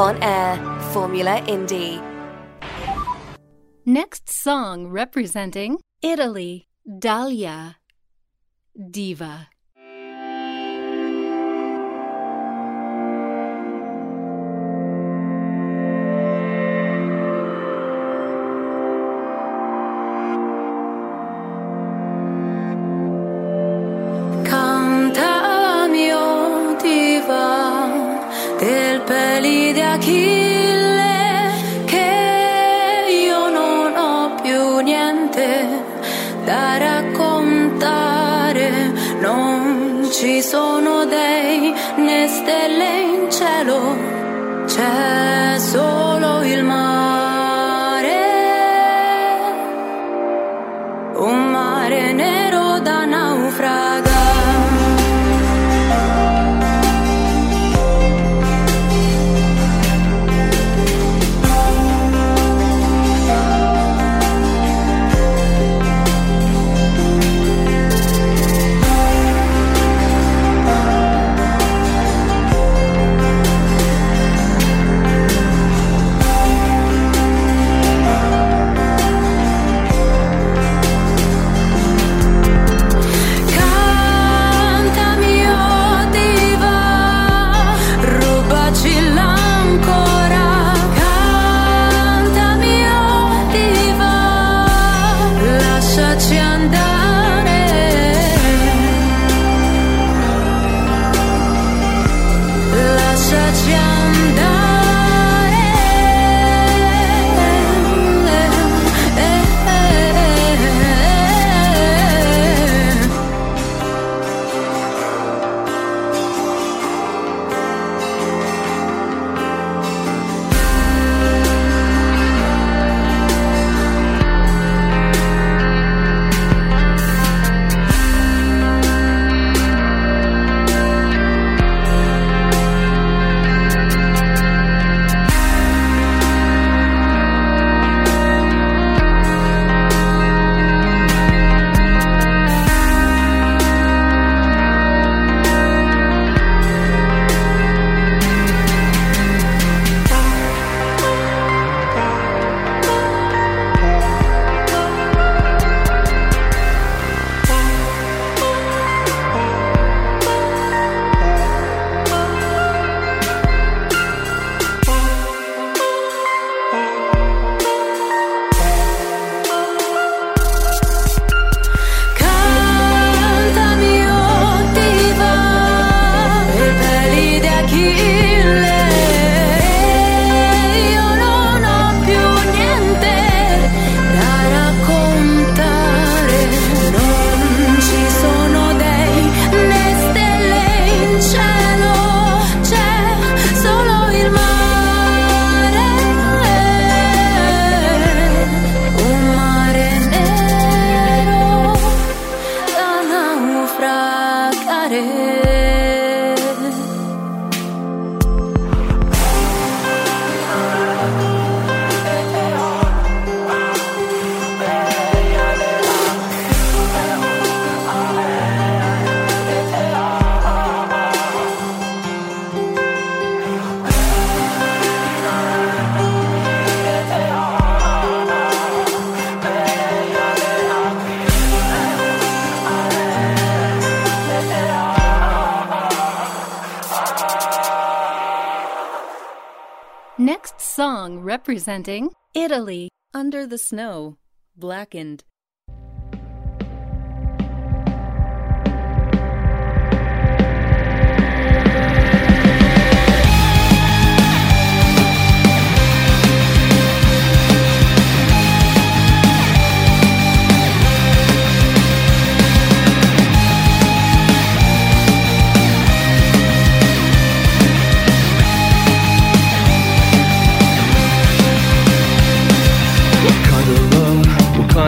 on air, Formula Indie. Next song representing Italy, Dahlia, Diva. Peli song representing Italy, Under the Snow, Blackened.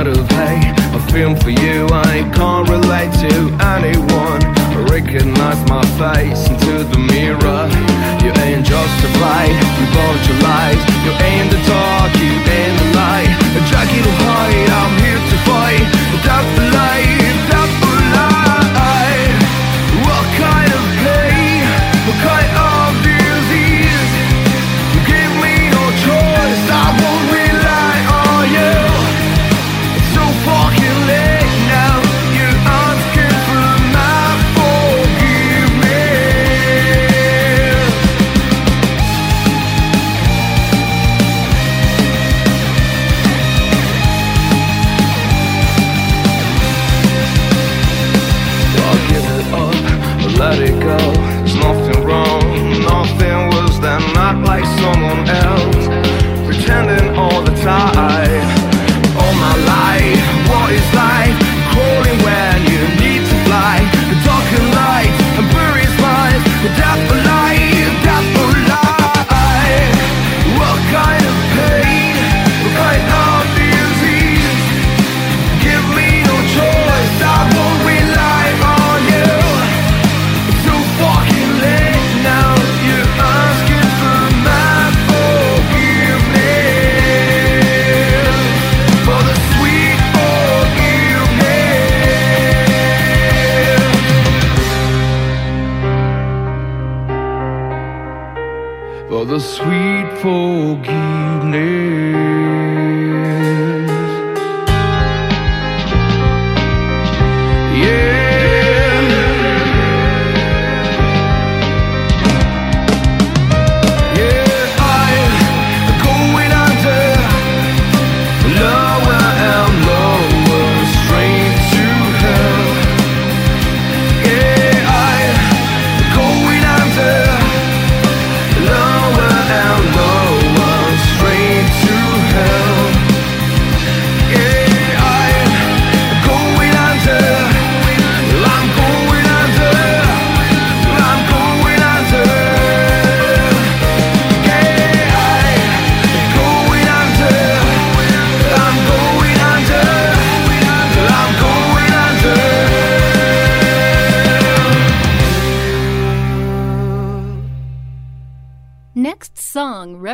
out of hay. A film for you I can't relate to anyone. I recognize my face into the mirror. You ain't just a fight, you bought your lies. You ain't the talk, you ain't the lie. A jacket of hide, I'm here to fight. That's the life.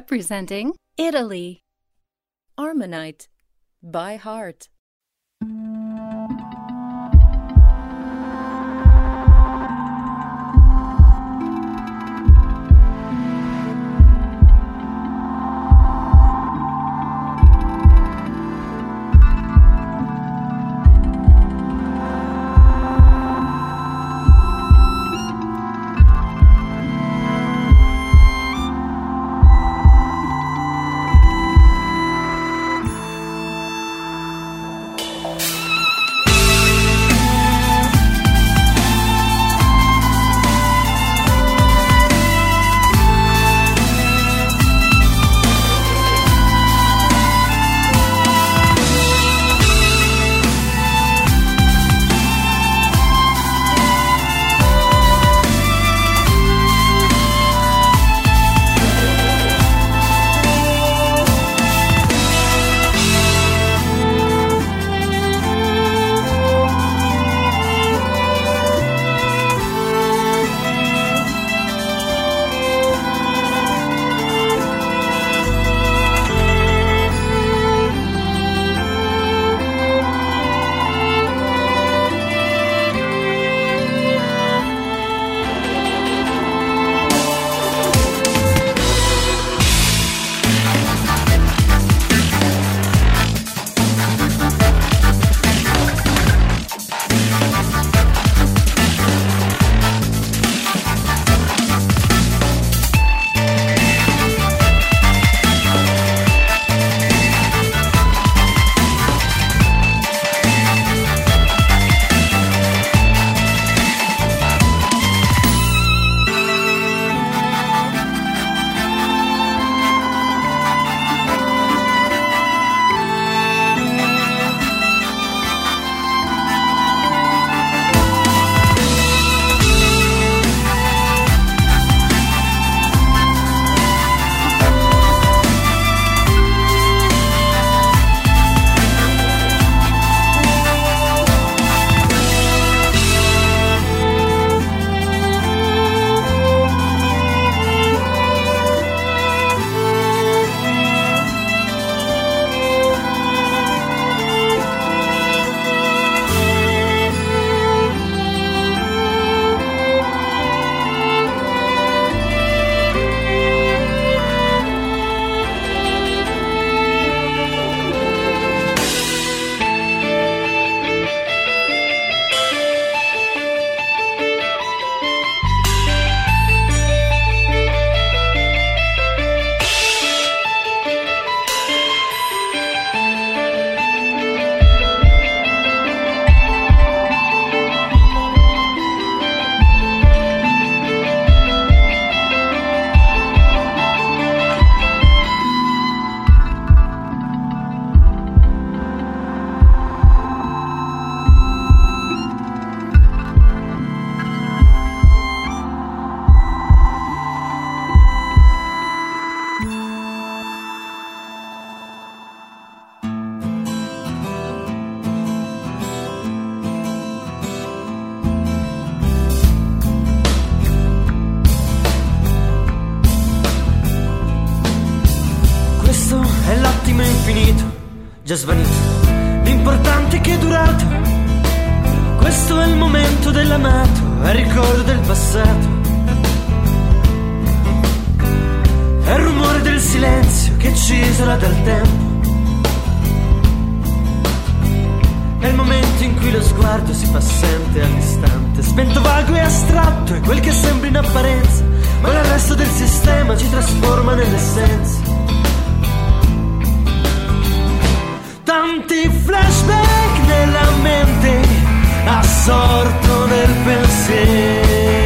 representing Italy. Armonite by heart. Svanito. L'importante è che è durato. Questo è il momento dell'amato, è il ricordo del passato. È il rumore del silenzio che ci isola dal tempo. È il momento in cui lo sguardo si fa sente all'istante. Spento vago e astratto è quel che sembra in apparenza, ma l'arresto del sistema ci trasforma nell'essenza. Tanti flashback nella mente, assorto nel pensiero.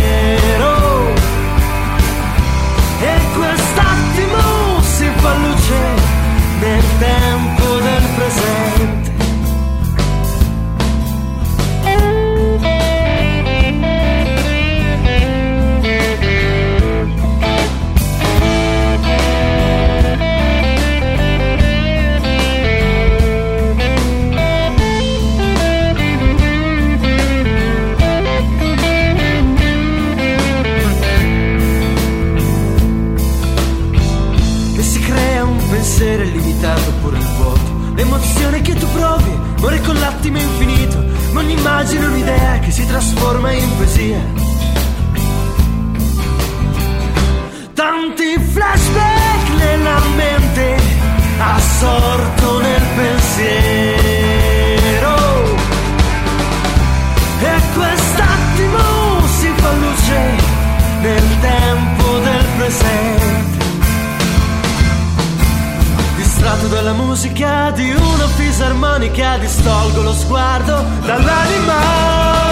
E quest'attimo si fa luce nel tempo del presente. Che tu provi muore con l'attimo infinito, ma ogni immagine un'idea che si trasforma in poesia. Tanti flashback nella mente, assorto nel pensiero. E quest'attimo si fa luce nel tempo del presente distratto dalla musica di una fisarmonica distolgo lo sguardo dall'anima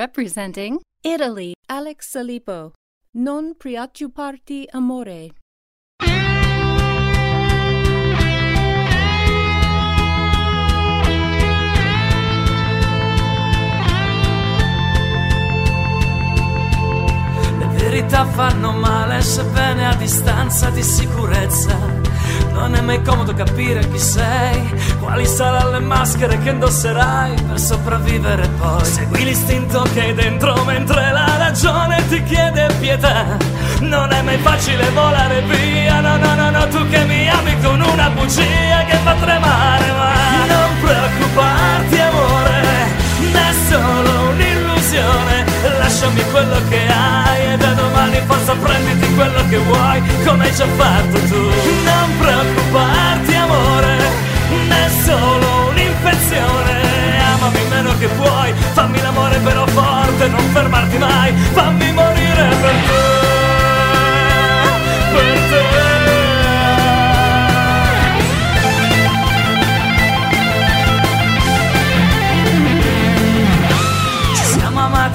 representing Italy, Alex Salipo. Non preoccuparti amore. Le verità fanno male sebbene a distanza di sicurezza. Non è mai comodo capire chi sei, quali saranno le maschere che indosserai per sopravvivere poi. Segui l'istinto che hai dentro mentre la ragione ti chiede pietà. Non è mai facile volare via, no, no, no, no, tu che mi ami con una bugia che fa tremare, ma non preoccuparti amore, è solo un'illusione. Lasciami quello che da forza prenditi quello che vuoi, come hai già fatto tu. Non preoccuparti amore, è solo un'infezione. Amami meno che puoi, fammi l'amore però forte, non fermarti mai, fammi morire per te. Per te.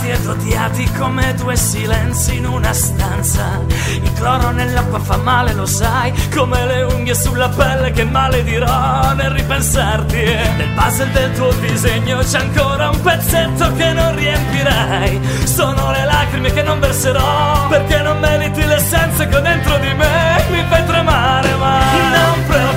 Amati odiati come due silenzi in una stanza. Il cloro nell'acqua fa male, lo sai, come le unghie sulla pelle che maledirò nel ripensarti. Nel puzzle del tuo disegno c'è ancora un pezzetto che non riempirai. Sono le lacrime che non verserò, perché non meriti l'essenza che ho dentro di me. Mi fai tremare, ma non preoccuparti,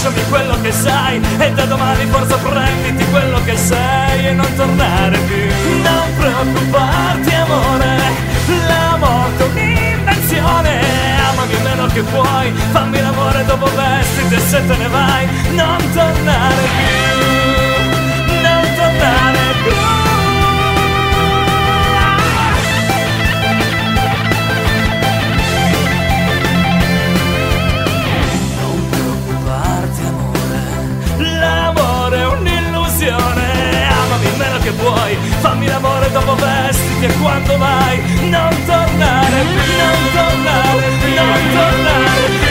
Lasciami quello che sai e da domani forza prenditi quello che sei e non tornare più. Non preoccuparti amore, la morte è un'invenzione. Amami meno che puoi, fammi l'amore dopo vestiti e se te ne vai, non tornare più. Non tornare più. vuoi? Fammi l'amore dopo vestiti e quando vai? Non tornare, non tornare, non tornare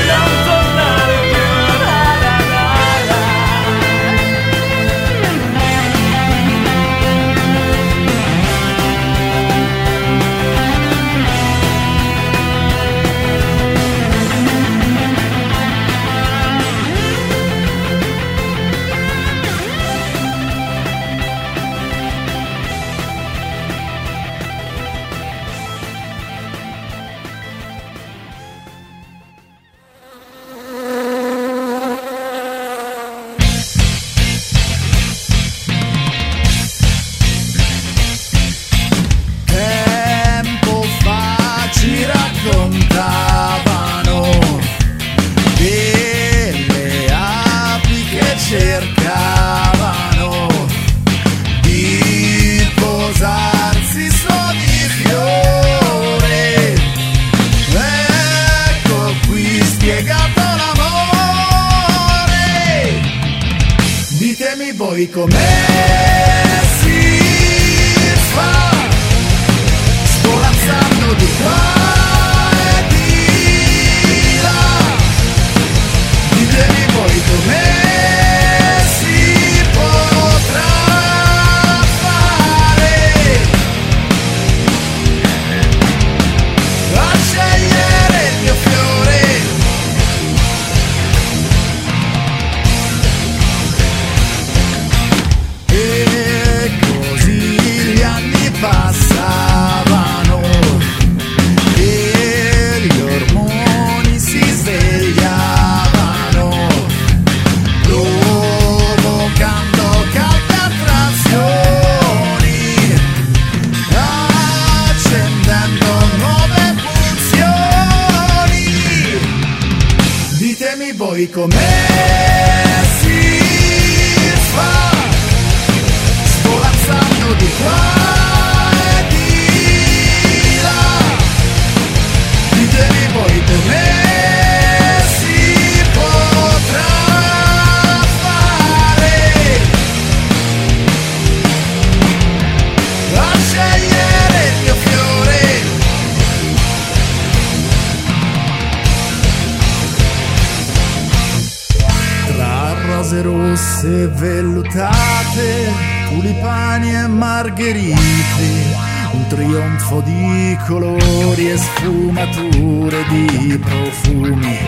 puntate, tulipani e margherite, un trionfo di colori e sfumature di profumi.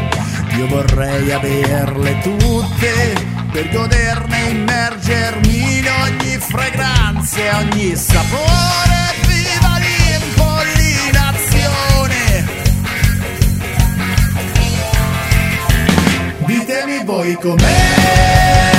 Io vorrei averle tutte per goderne e immergermi in ogni fragranza e ogni sapore. Viva l'impollinazione! Ditemi voi com'è.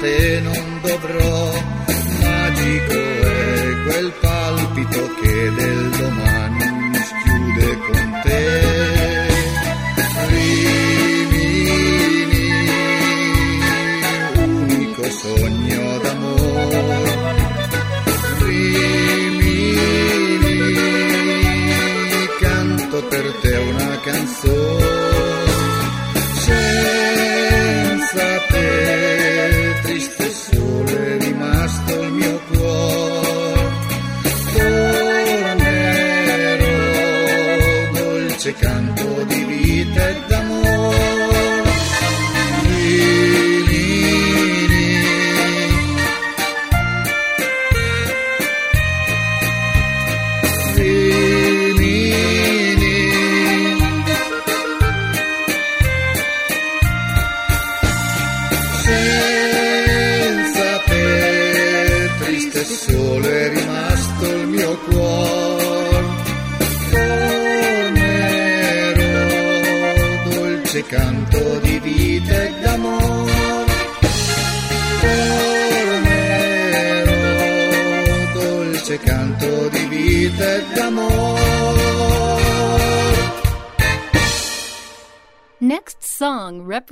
tenendo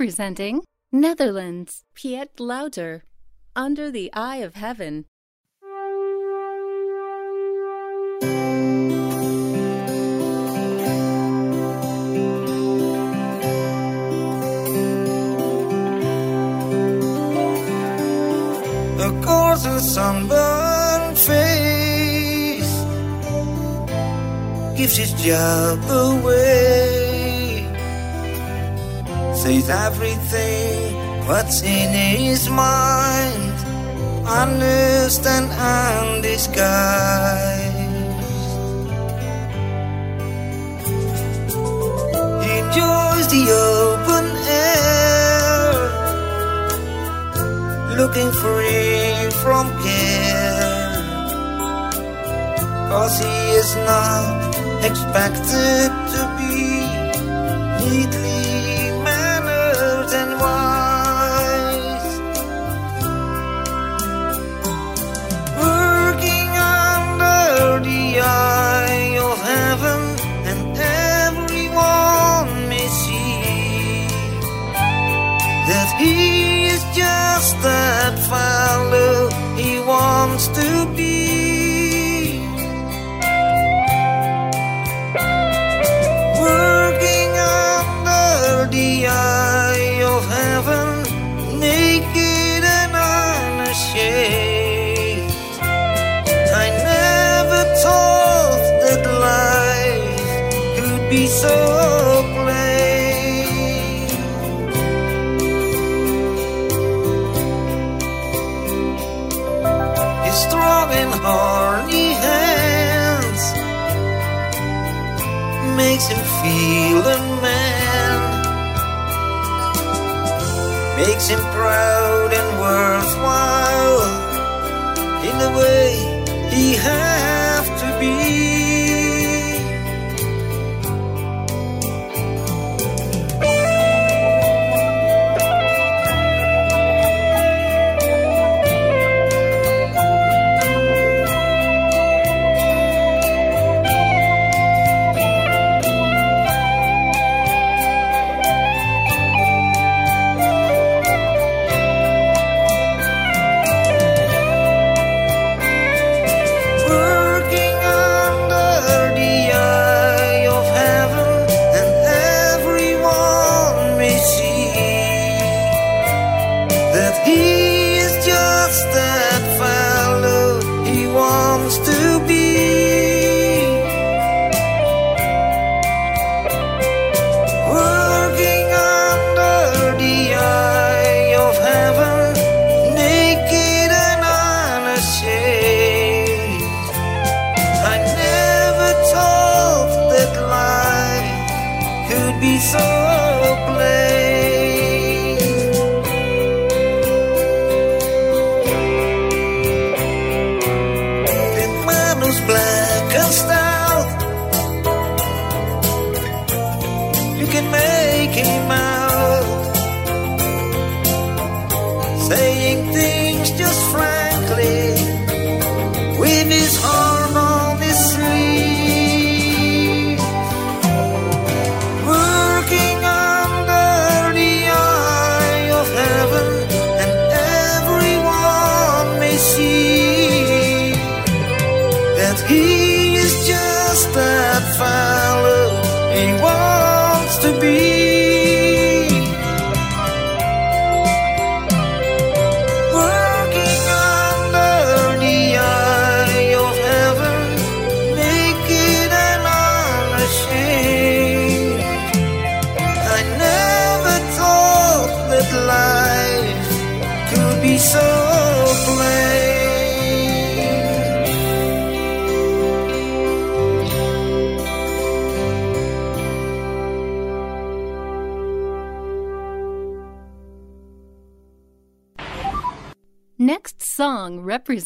song representing Netherlands, Piet Louter, Under the Eye of Heaven. A coarse and sunburned face gives his job away. Says everything what's in his mind, honest and undisguised. He enjoys the open air looking free from care. Cause he is not expected to be neatly just that fellow feel a man, makes him proud and worthwhile in the way he have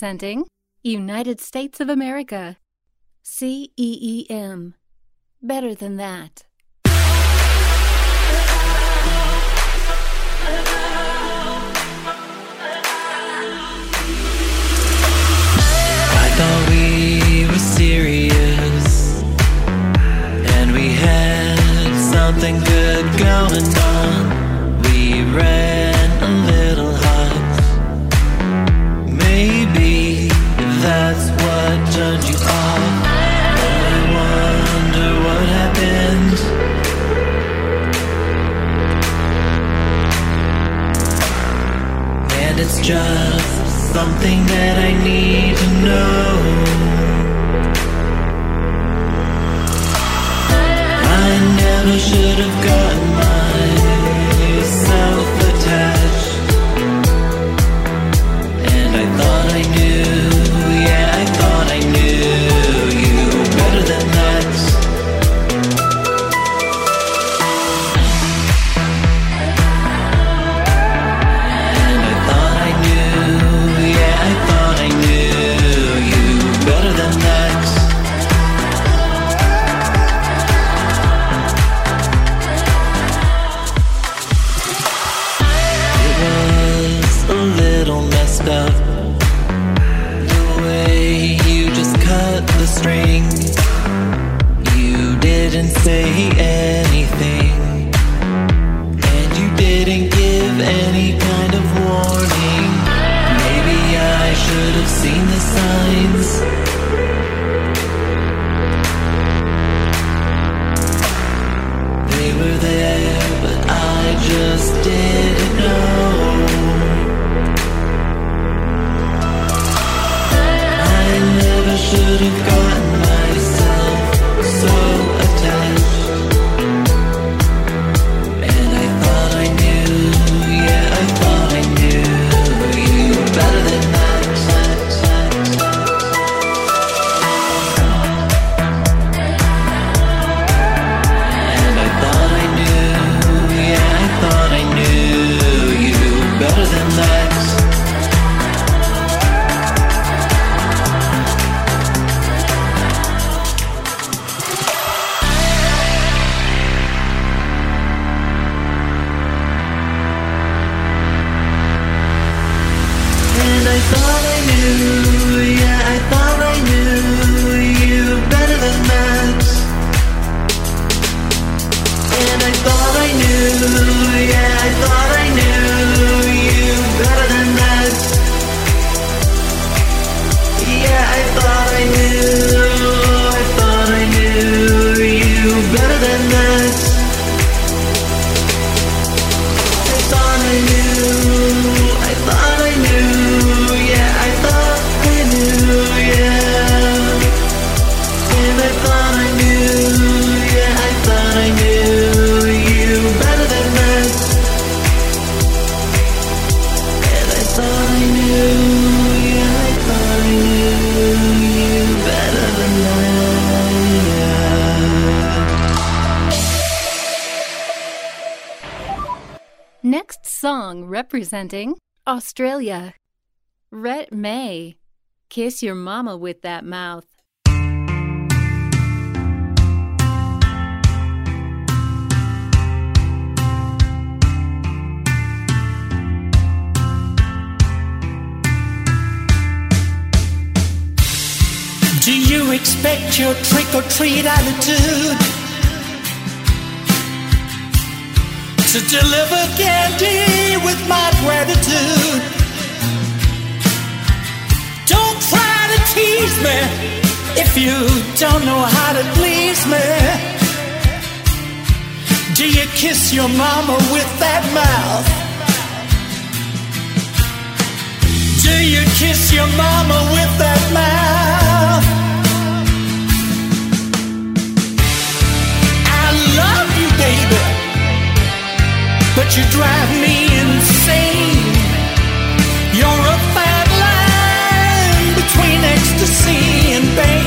presenting United States of America. CEEM. Better than that. I thought we were serious and we had something good going on. just something that I need to know. I never should have gotten. Presenting Australia. Rhett May. Kiss your mama with that mouth. Do you expect your trick or treat attitude? to deliver candy with my gratitude. Don't try to tease me if you don't know how to please me. Do you kiss your mama with that mouth? Do you kiss your mama with that mouth? but you drive me insane. You're a fat line between ecstasy and pain.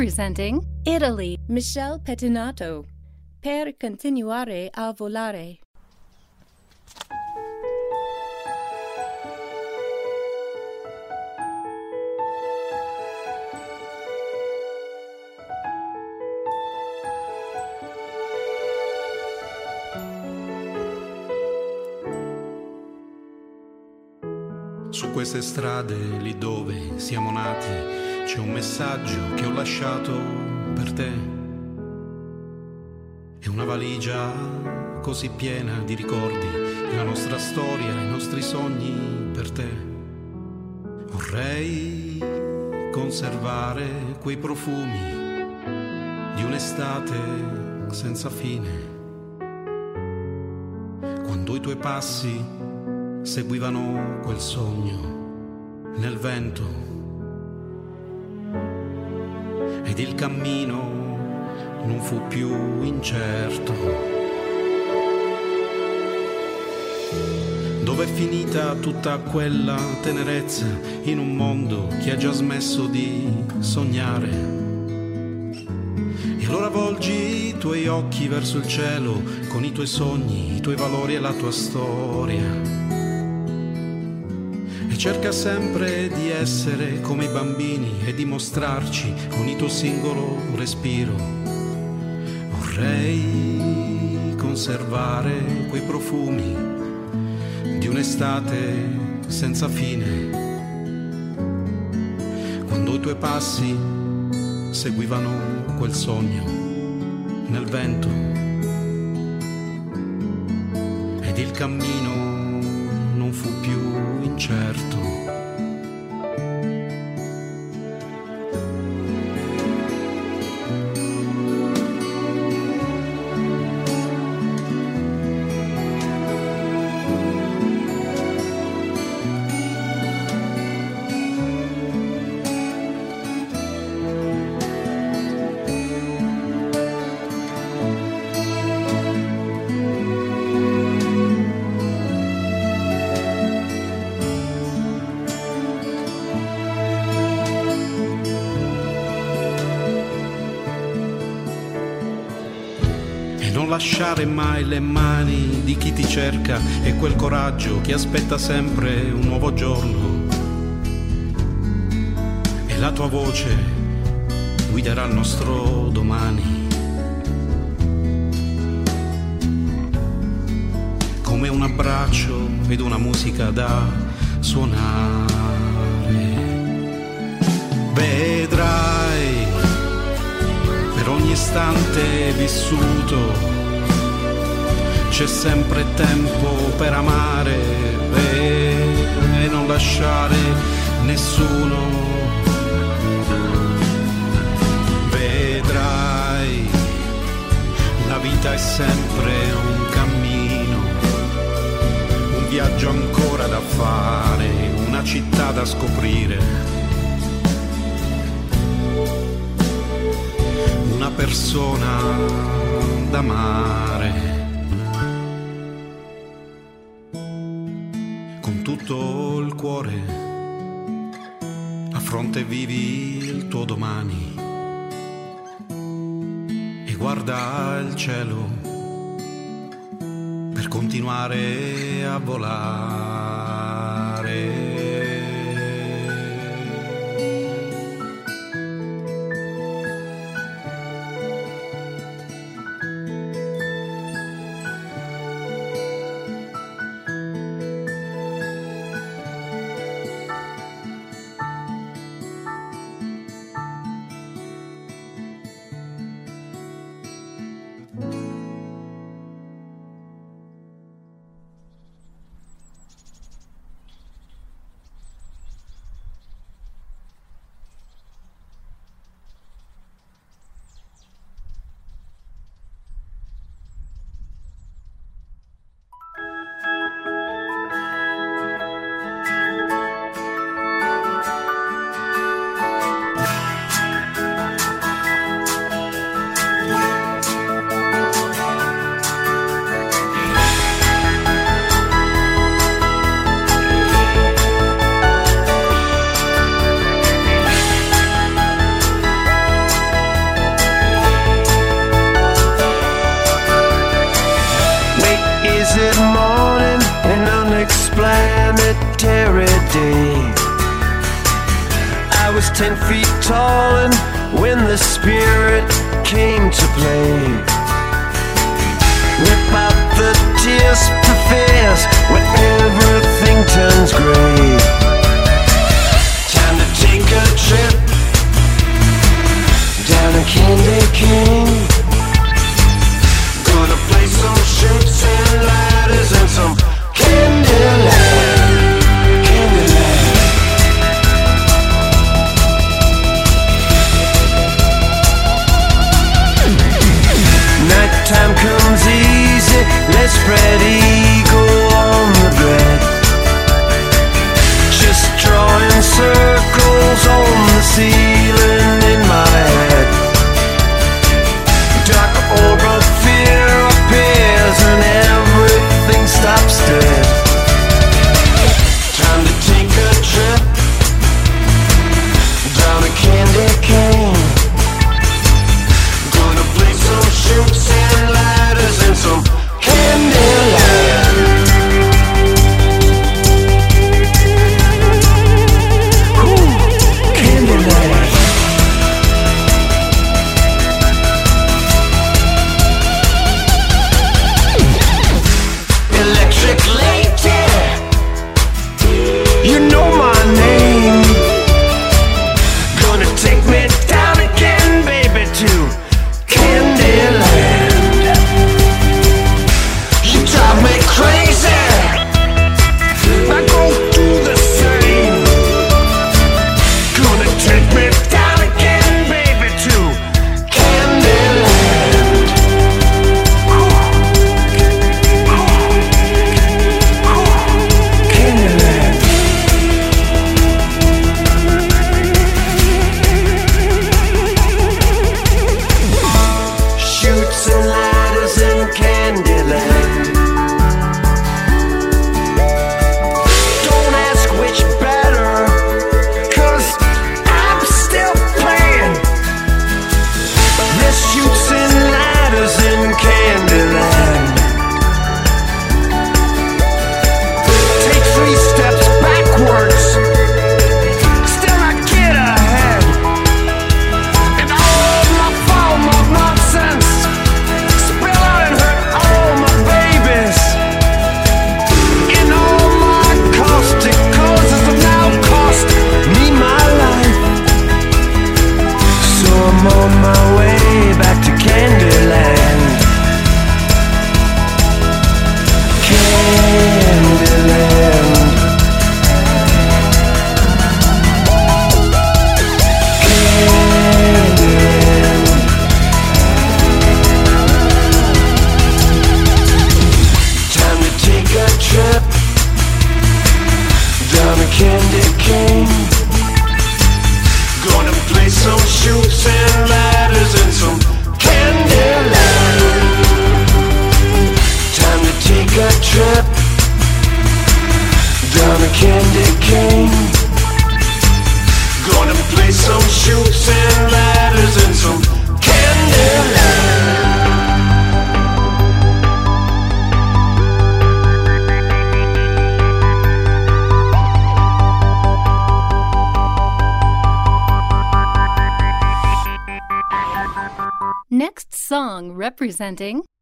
Representing Italy, Michelle Pettinato. Per continuare a volare. Su queste strade, lì dove siamo nati, c'è un messaggio che ho lasciato per te. È una valigia così piena di ricordi, la nostra storia, i nostri sogni per te. Vorrei conservare quei profumi di un'estate senza fine. Quando i tuoi passi seguivano quel sogno nel vento ed il cammino non fu più incerto. Dov'è finita tutta quella tenerezza in un mondo che ha già smesso di sognare? E allora volgi i tuoi occhi verso il cielo con i tuoi sogni, i tuoi valori e la tua storia cerca sempre di essere come i bambini e dimostrarci ogni tuo singolo respiro. Vorrei conservare quei profumi di un'estate senza fine, quando i tuoi passi seguivano quel sogno nel vento ed il cammino lasciare mai le mani di chi ti cerca e quel coraggio che aspetta sempre un nuovo giorno. E la tua voce guiderà il nostro domani. Come un abbraccio ed una musica da suonare. Vedrai per ogni istante vissuto c'è sempre tempo per amare e non lasciare nessuno. Vedrai, la vita è sempre un cammino, un viaggio ancora da fare, una città da scoprire. Una persona da amare. tutto il cuore, affronta e vivi il tuo domani e guarda il cielo per continuare a volare.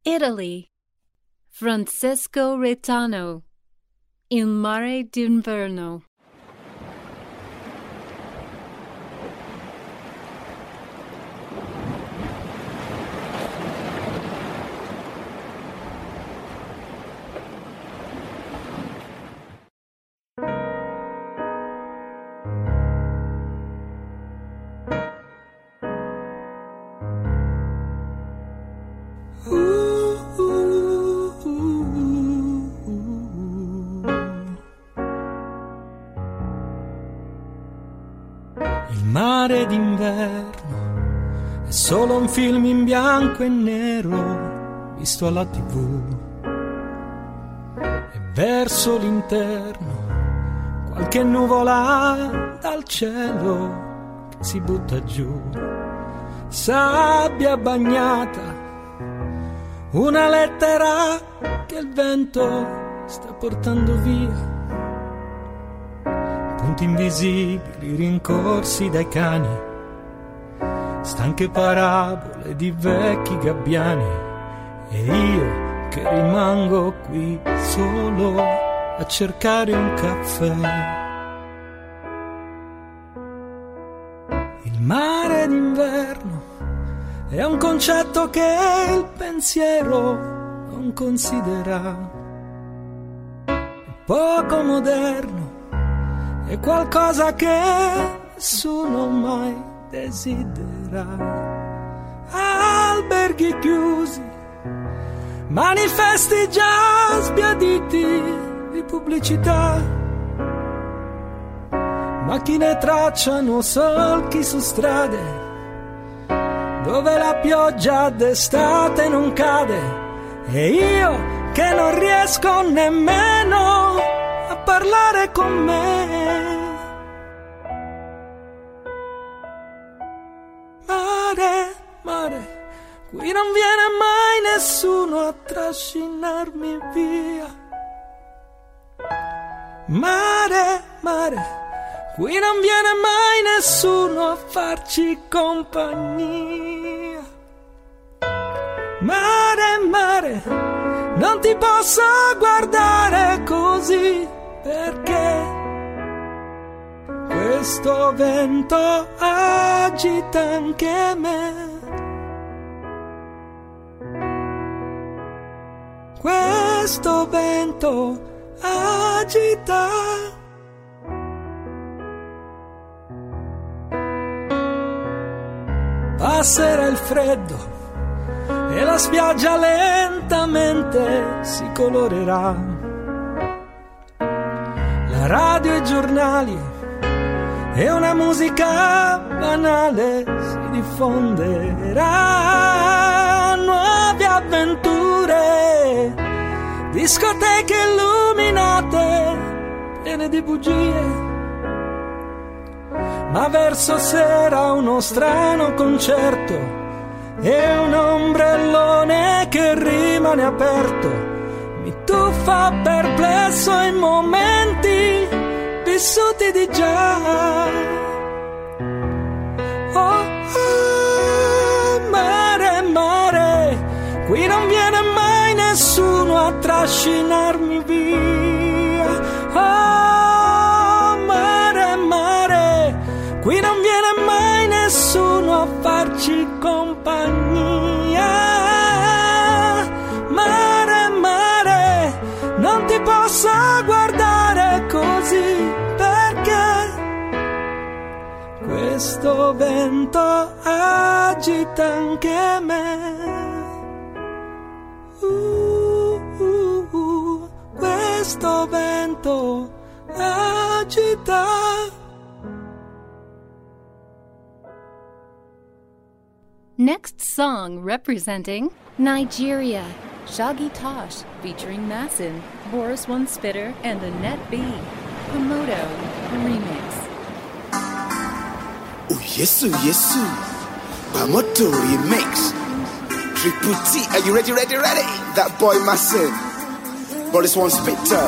Italy. Francesco Reitano. Il mare d'inverno. Mare d'inverno è solo un film in bianco e nero visto alla tv. E verso l'interno qualche nuvola dal cielo che si butta giù. Sabbia bagnata, una lettera che il vento sta portando via punti invisibili rincorsi dai cani, stanche parabole di vecchi gabbiani e io che rimango qui solo a cercare un caffè. Il mare d'inverno è un concetto che il pensiero non considera. Poco moderno è qualcosa che nessuno mai desidera. Alberghi chiusi, manifesti già sbiaditi di pubblicità. Macchine tracciano solchi su strade dove la pioggia d'estate non cade e io che non riesco nemmeno parlare con me. Mare, mare, qui non viene mai nessuno a trascinarmi via. Mare, mare, qui non viene mai nessuno a farci compagnia. Mare, mare, non ti posso guardare così perché questo vento agita anche me. Questo vento agita. Passerà il freddo e la spiaggia lentamente si colorerà. Radio e giornali e una musica banale si diffonderà. Nuove avventure, discoteche illuminate, piene di bugie. Ma verso sera uno strano concerto e un ombrellone che rimane aperto mi tuffa perplesso in momenti vissuti di già. Oh, oh, mare, mare, qui non viene mai nessuno a trascinarmi via. Vento me. Uh, uh, uh, questo vento agita. Next song representing Nigeria. Shoggy Tosh featuring Massin, Boris One Spitter, and Annette Bee. Pamoto remix. Oh, yesu. Pamoto remix. Triple T, are you ready, ready, ready? That boy Massive. Boris One Spitter.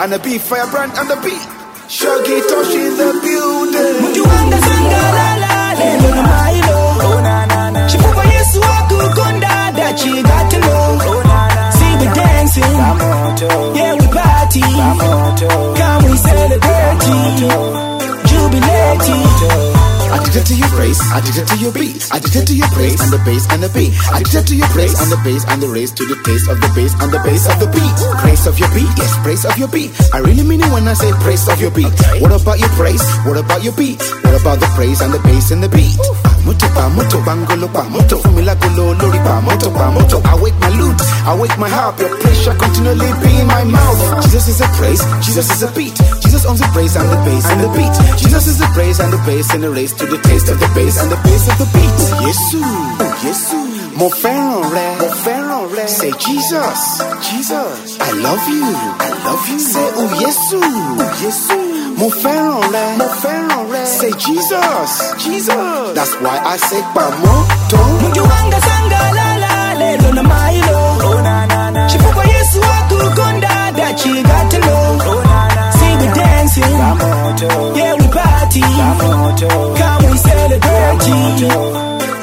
And the beat, Firebrand and the beat. Shoggy Tosh in the building. Mjuanga sangalala lelo na mailo Chifukwa Yesu akukonda dachi got to know See we dancing Yeah we party Come we celebrate Jubilating Addicted to your praise, addicted to your beat, addicted to your praise and the bass and the beat, addicted to your praise and the bass and the race to the taste of the bass and the bass of the beat. Praise of your beat, yes, praise of your beat. I really mean it when I say praise of your beat. What about your praise? What about your beat? What about the praise and the bass and the beat? Pamoto, pamoto, bangolo, pamoto, fumila golo, lori, pamoto, pamoto. I wake my lute, I wake my harp, your shall continually be in my mouth. Jesus is a praise, Jesus is a beat. Jesus owns the praise and the bass and the beat. Jesus is the praise and the bass and the race to the taste of the bass and the bass of the beat. Yesu, Yesu, mo fẹ́ràn rẹ, mo rẹ. Say Jesus, Jesus, I love you, I love you. Say oh Yesu, oh Yesu, mo fẹ́ràn rẹ, mo fẹ́ràn rẹ. Say Jesus, Jesus, that's why I say pamoto. Mjuanga sangalala lelo na mailo Chifukwa Yesu akukonda dachi got to know See we dancing. Yeah we party. Come we celebrate.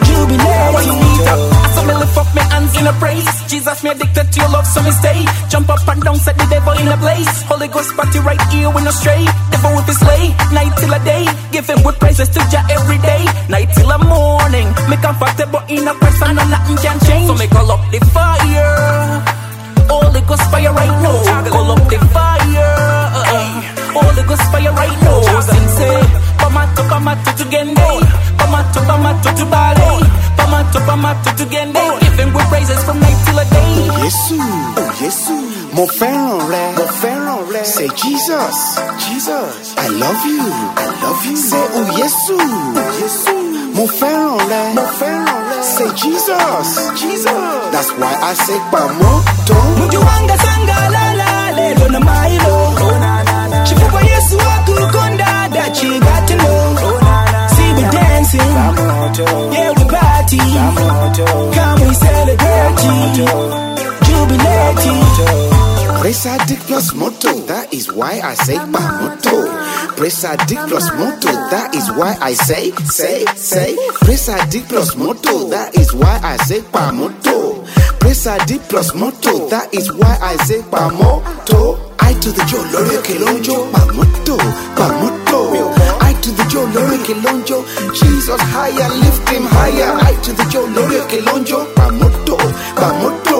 Jubilating So me lift up my hands in a praise. Jesus, me addicted to your love, so me stay. Jump up and down, set the devil in a place. Holy Ghost party right here, we no stray. Devil with his slay, night till a day. Give him good praises to Jah every day. Night till a morning. Me comfortable in a person and nothing can change. So me call up the fire. Holy Ghost fire right now. Call up the fire. Holy Ghost fire right now. Sing say, Pamato, pamato to gende. Pamato, pamato to ballet. Pamato, pamato to gende. Give him praises from night till a day. Oh, Yesu, oh Yesu, mo fẹ́ràn rẹ, mo fẹ́ràn rẹ. Say Jesus, Jesus, I love you, I love you. Say oh Yesu, oh Yesu, mo fẹ́ràn rẹ, mo fẹ́ràn rẹ. Say Jesus, Jesus, that's why I say pamoto. Mjuanga sangalala lelo na mailo Chifukwa Yesu akukonda dancing Yeah we party Come we celebrate Jubilating Praise addict plus motto, that is why I say pamoto. Praise addict plus motto, that is why I say, say, say. Praise addict plus motto, that is why I say pamoto. Praise addict plus motto, that is why I say pamoto. I to the Joe Lorio Kelonjo, pamoto, pamoto. To the Joe Lorio Kelonjo, Jesus higher, lift him higher. I to the Joe Lorio Kelonjo, pamoto, pamoto.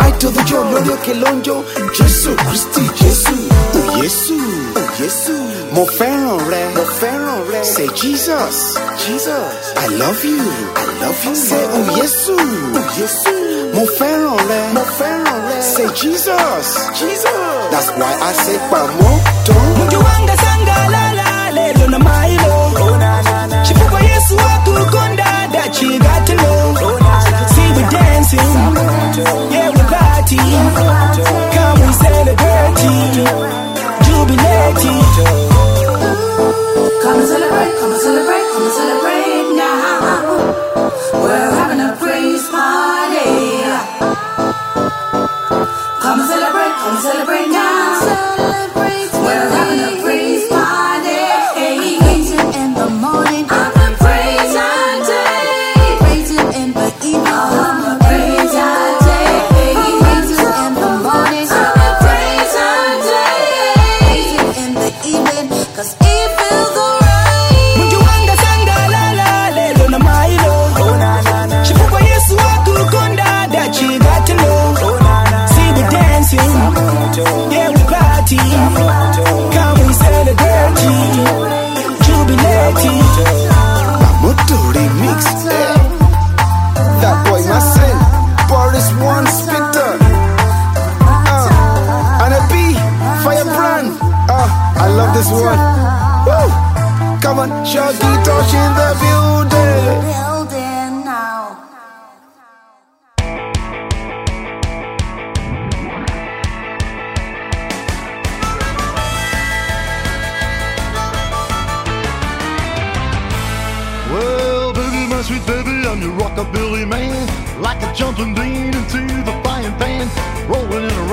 I to the Joe Lorio Kelonjo, Jesu Christi, Jesu, oh Yesu, oh Yesu. Mo fẹ́ràn rẹ, mo fẹ́ràn rẹ. Say Jesus, Jesus, I love you, I love you. Say oh Yesu, oh Yesu. Mo fẹ́ràn rẹ, mo fẹ́ràn rẹ. Say Jesus, Jesus, that's why I say pamoto. Mjuanga sangalala lelo na mailo Chifukwa Yesu akukonda dachi got to know See we dancing. Yeah we party. Come we celebrate. Party. Come and celebrate, come and celebrate now.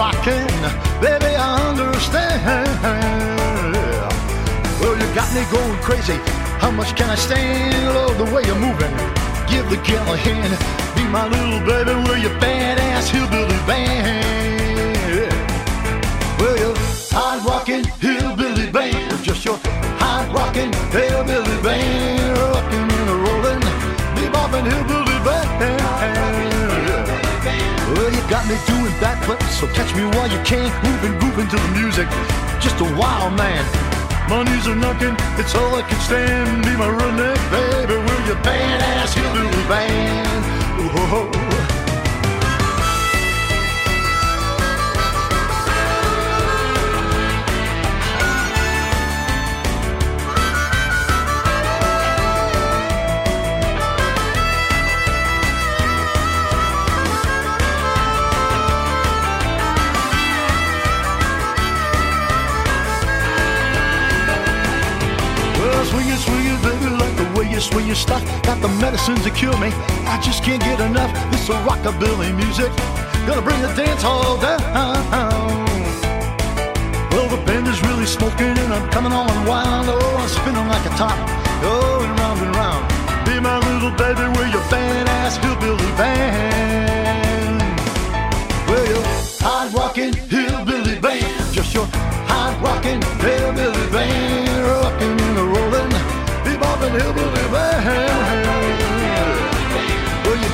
Rolling in a rockin'. Baby, I understand. Well, you got me going crazy. How much can I stand? Love the way you're moving. Give the gal a hand. Be my little baby, we're your badass hillbilly band. Well, you're hard rockin' hillbilly band. Just your hard rocking. hillbilly so catch me while you can. Moving, grooving to the music. Just a wild man. My knees are knocking, it's all I can stand. Be my redneck baby, we're your badass hillbilly band. Whoa. Well, medicines to cure me. I just can't get enough. This rockabilly music. Gonna bring the dance hall down. Well, the band is really smoking and I'm coming on wild. Oh, I'm spinning like a top. Oh, and round and round. Be my little baby, we're your badass hillbilly band. Well, your hard rockin' hillbilly band. Just your hard rockin' hillbilly band. Rockin' and a rollin', beboppin' hillbilly band.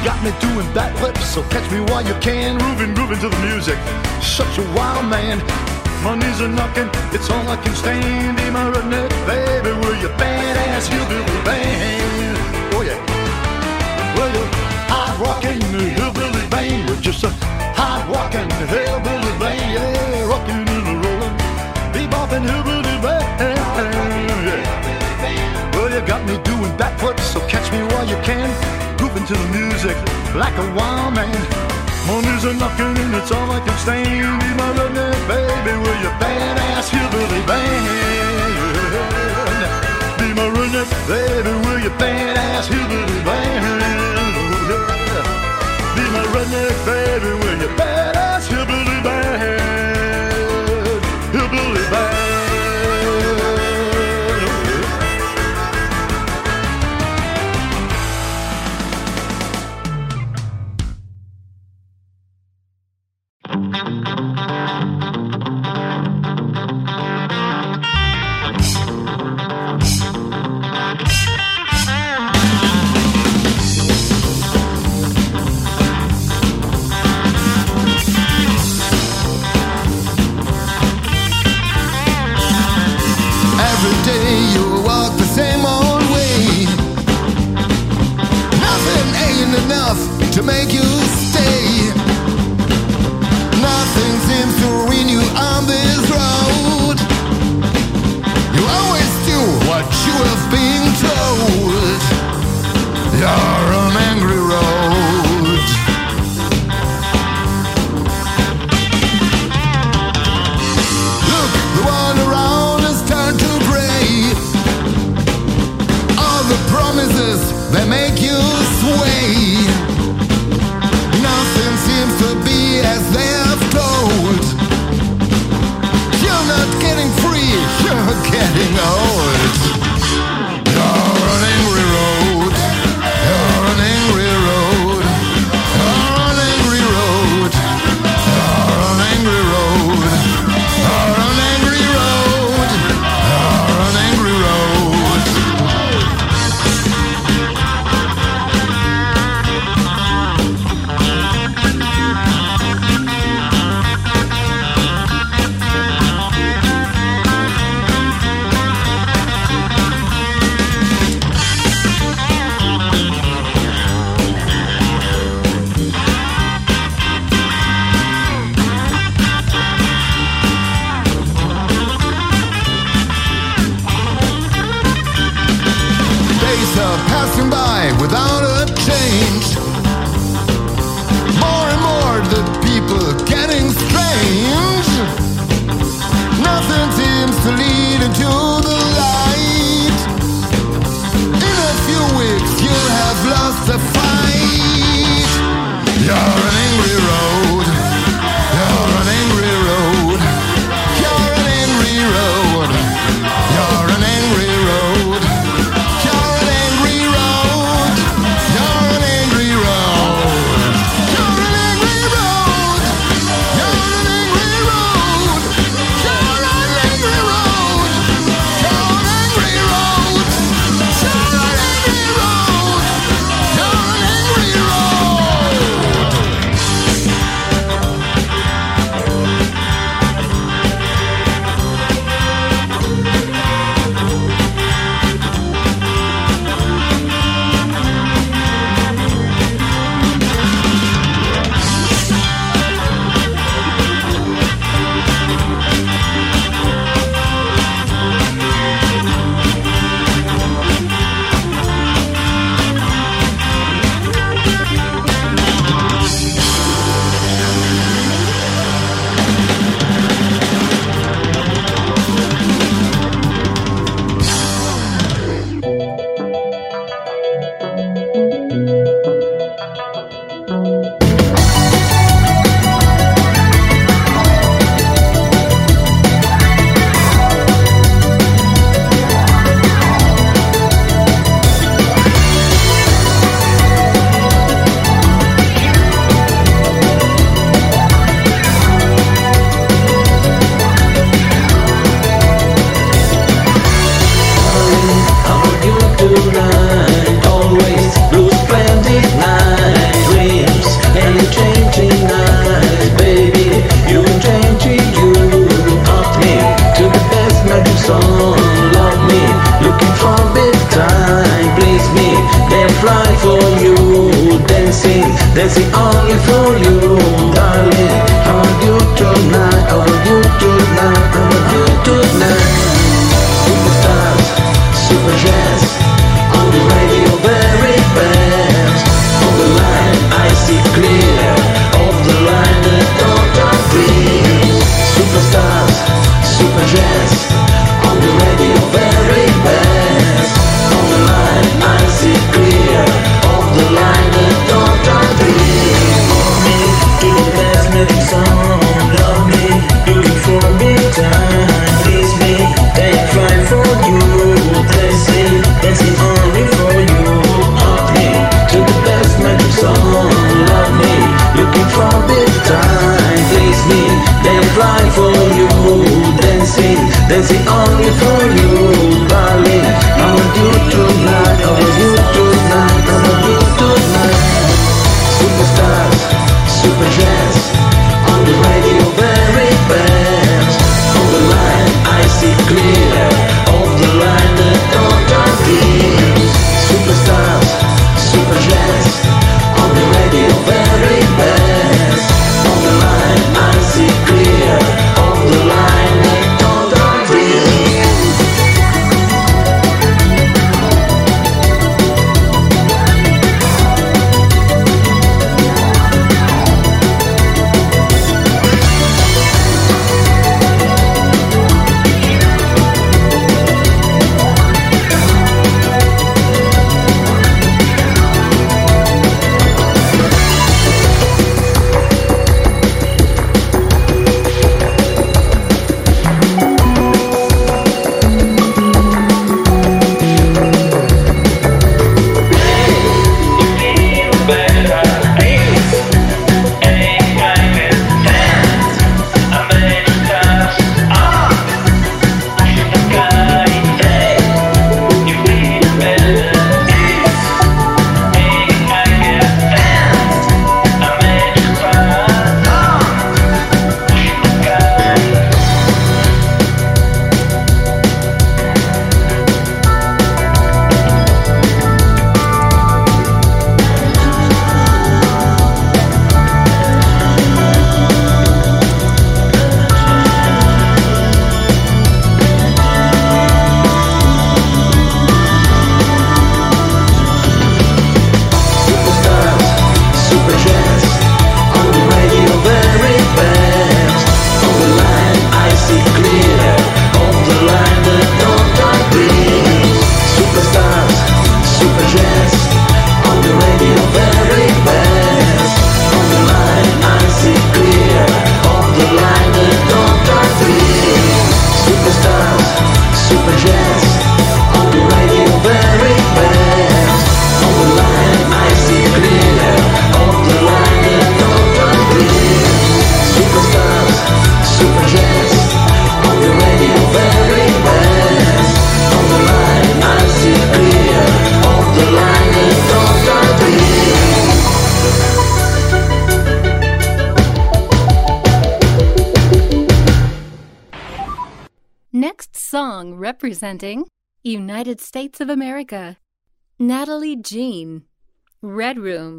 You got me doing backflips, so catch me while you can. Grooving, grooving to the music. Such a wild man. My knees are knocking, it's all I can stand. Be my redneck baby, we're your badass hillbilly band. Oh yeah. Well, you're hard rocking hillbilly band. We're just a hard rocking hillbilly band. Yeah, rocking and rolling, bebopping hillbilly band. Yeah. Well, you got me doing backflips, so catch me while you can. To the music like a wild man. My knees are knocking and it's all I can stand. Be my redneck baby, we're your badass hillbilly band. Be my redneck baby, we're your badass hillbilly band. Be my redneck baby, we're your badass hillbilly band. Representing United States of America, Natalie Jean, Red Room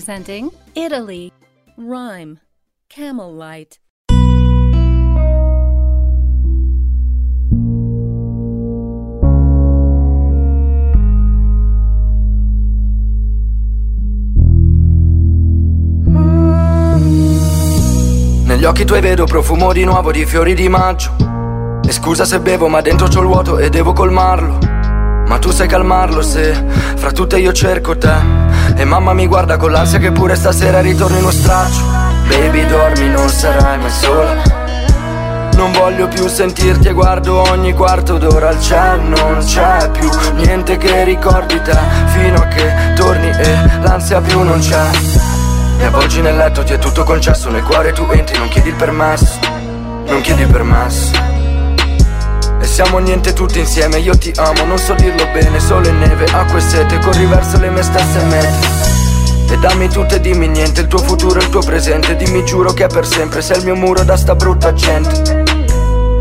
song representing Italy. Rhyme. Camel Light. Negli occhi tuoi vedo profumo di nuovo di fiori di maggio. E scusa se bevo, ma dentro c'ho il vuoto e devo colmarlo. Ma tu sai calmarlo se fra tutte io cerco te. E mamma mi guarda con l'ansia che pure stasera ritorno in uno straccio. Baby, dormi, non sarai mai sola. Non voglio più sentirti e guardo ogni quarto d'ora al cielo Non c'è più niente che ricordi te Fino a che torni e l'ansia più non c'è E avvolgi nel letto ti è tutto concesso Nel cuore tu entri, non chiedi il permesso Non chiedi il permesso siamo niente tutti insieme Io ti amo, non so dirlo bene Sole e neve, acqua e sete Corri verso le mie stesse mete. E dammi tutto e dimmi niente, il tuo futuro e il tuo presente Dimmi giuro che è per sempre, sei il mio muro da sta brutta gente.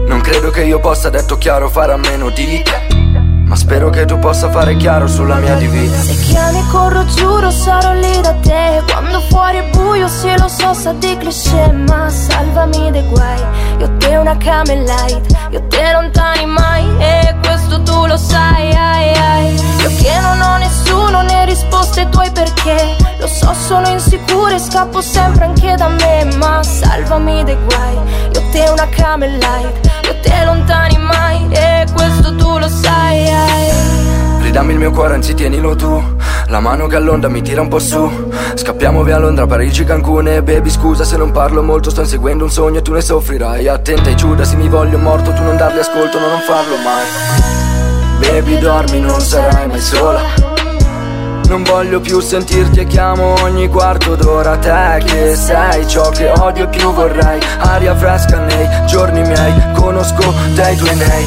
Non credo che io possa, detto chiaro, fare a meno di te. Ma spero che tu possa fare chiaro sulla mia di vita Se chiami corro giuro sarò lì da te. Quando fuori è buio sì lo so sa di cliché Ma salvami dai guai Io te una camel light Io te lontani mai E questo tu lo sai ai, ai. Io che non ho nessuno né risposte ai tuoi perché Lo so sono insicura e scappo sempre anche da me Ma salvami dai guai Io te una camel light Io te lontani mai E questo tu lo sai ai. Ridammi il mio cuore, anzi tienilo tu La mano che all'onda mi tira un po' su. Scappiamo via Londra, Parigi, Cancun. E baby scusa se non parlo molto Sto inseguendo un sogno e tu ne soffrirai. Attenta ai Giuda, se mi voglio morto Tu non darli ascolto, no non farlo mai. Baby dormi, non sarai mai sola. Non voglio più sentirti e chiamo ogni quarto d'ora Te che sei ciò che odio e più vorrei. Aria fresca nei giorni miei Conosco te i tuoi nei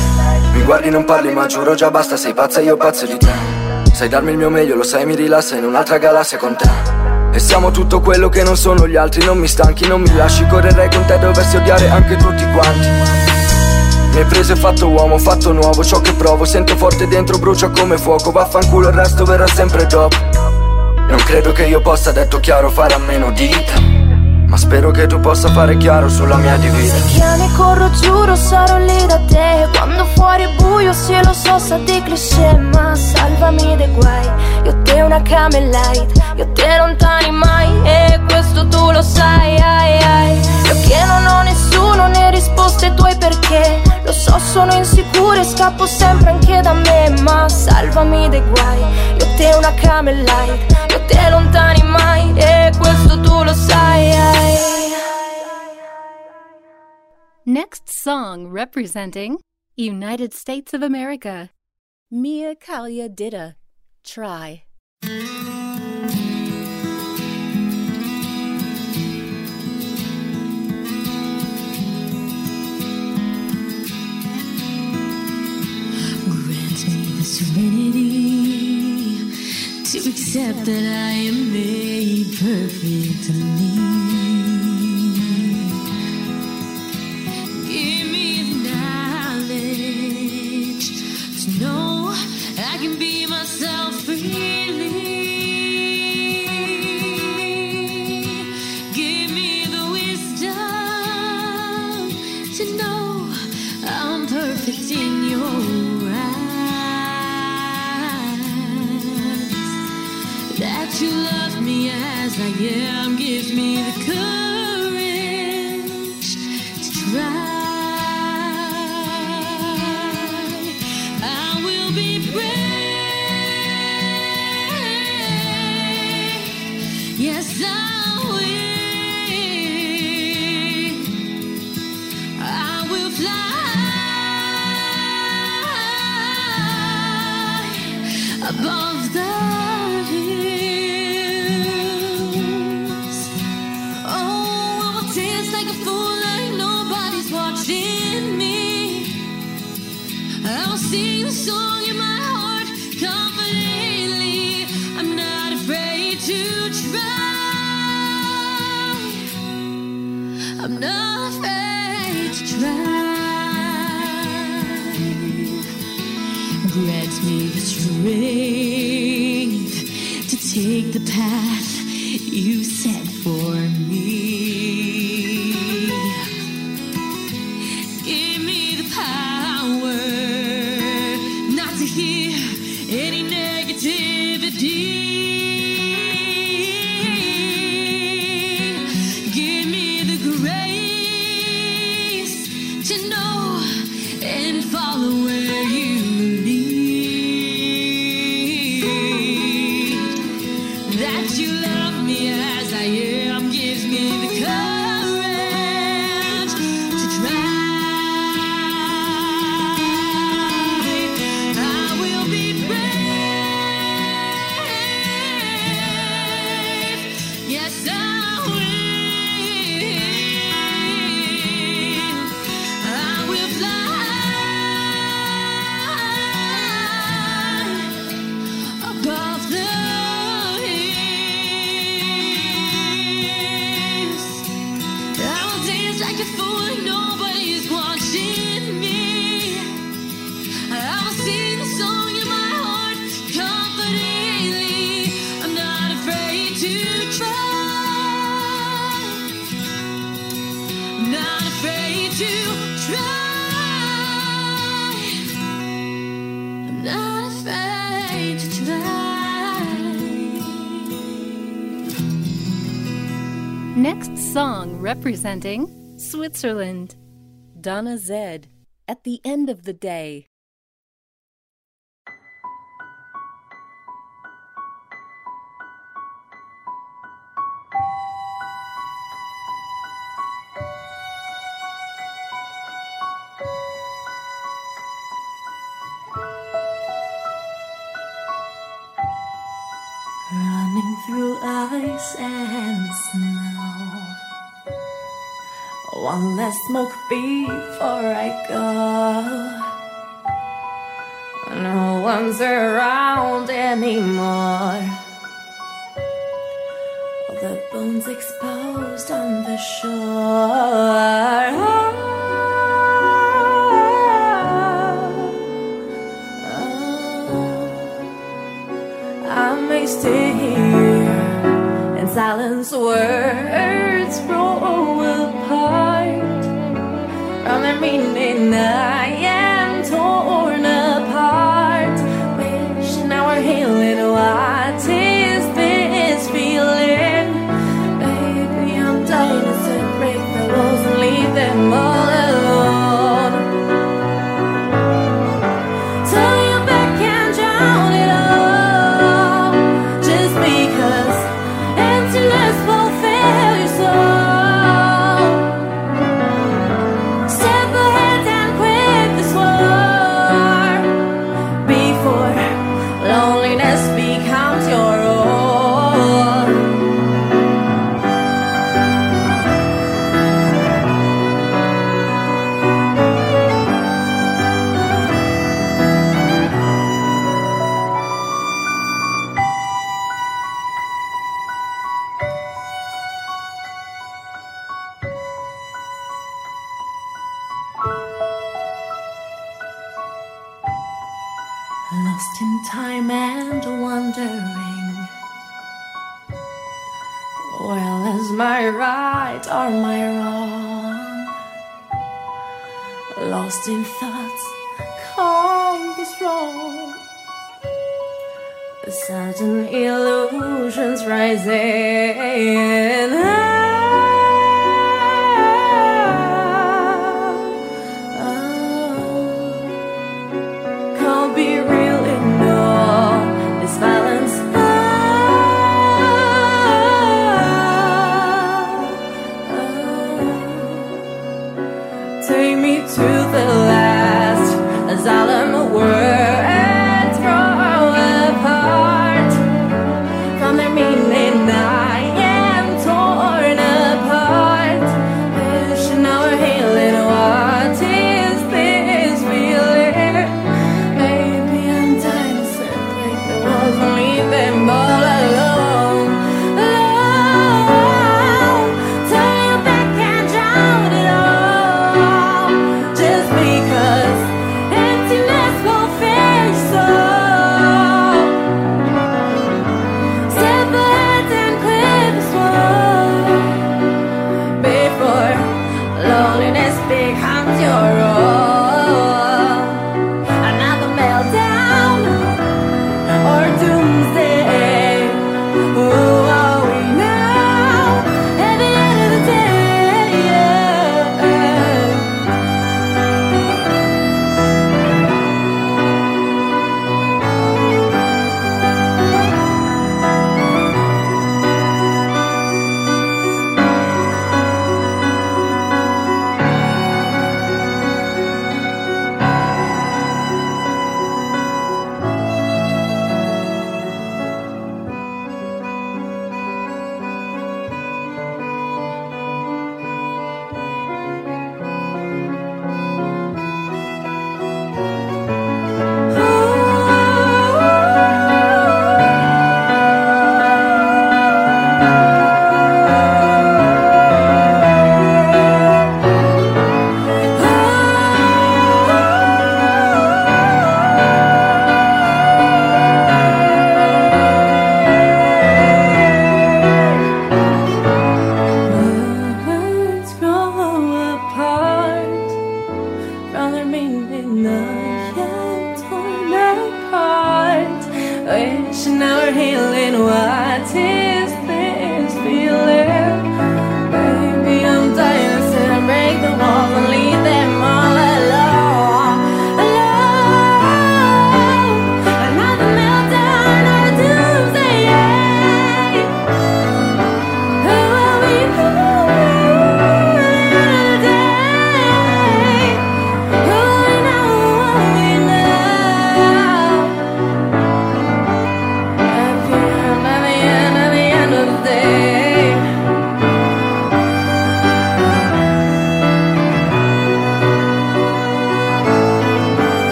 Mi guardi non parli ma giuro già basta Sei pazza io pazzo di te Sai darmi il mio meglio lo sai mi rilassa In un'altra galassia con te. E siamo tutto quello che non sono gli altri Non mi stanchi non mi lasci Correrei con te dovessi odiare anche tutti quanti. Mi hai preso e fatto uomo, fatto nuovo, ciò che provo Sento forte dentro, brucia come fuoco Vaffanculo, il resto verrà sempre dopo. Non credo che io possa, detto chiaro, fare a meno di te Ma spero che tu possa fare chiaro sulla mia di vita Se chiami corro giuro sarò lì da te. Quando fuori è buio sì lo so sa di cliché Ma salvami dai guai. Io te una camel light Io te lontani mai E questo tu lo sai ai, ai. Io che non ho nessuno né risposte ai tuoi perché. Lo so sono insicura e scappo sempre anche da me Ma salvami dai guai. Io te una camel light Io te lontani mai E questo tu lo sai ai. Next song representing United States of America. Mia Kylia Ditta. Try. Grant me the serenity to accept that I am made perfectly. Give I am the past. Representing Switzerland, Donna Zed. At the end of the day, smoke before I go. No one's around anymore. All the bones exposed on the shore. Oh. oh, oh. I may stay here in silence. Word.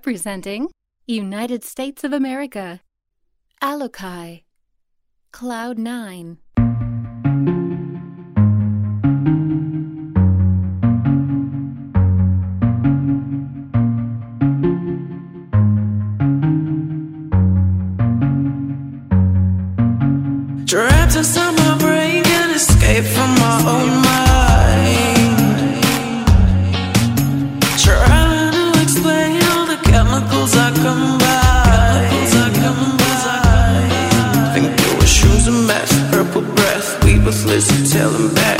representing United States of America, Allocai, Cloud 9. Trapped inside my brain, can't escape from my own mind. tell him back.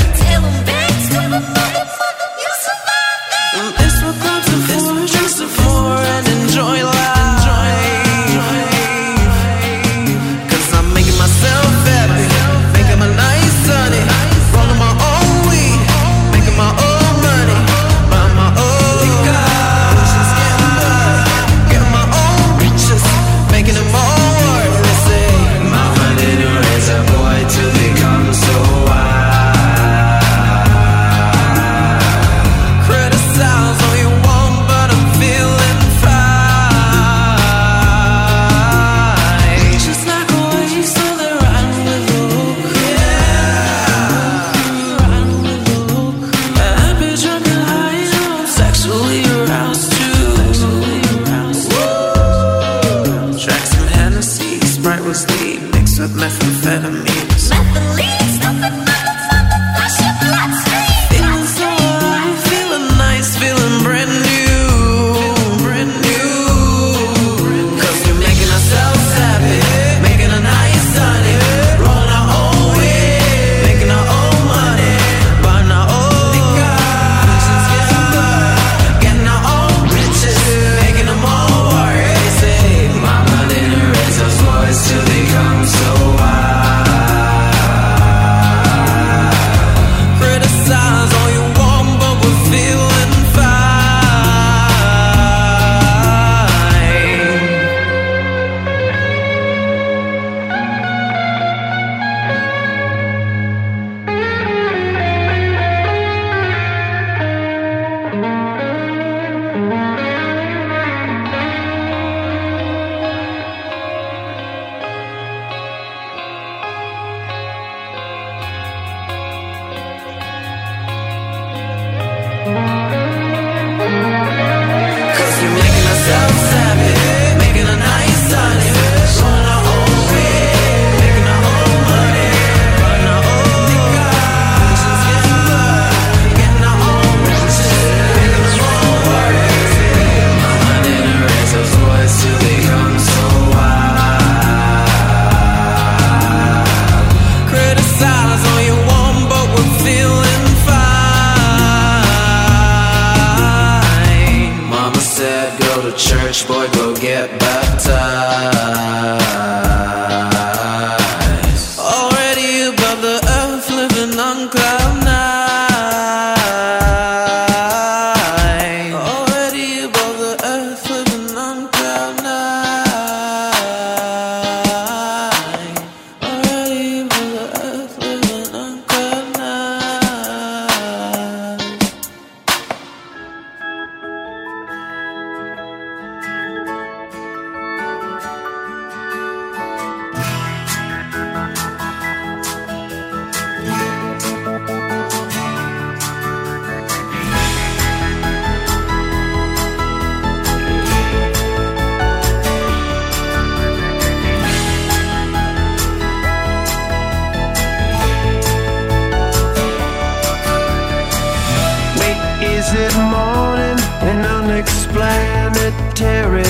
explanatory.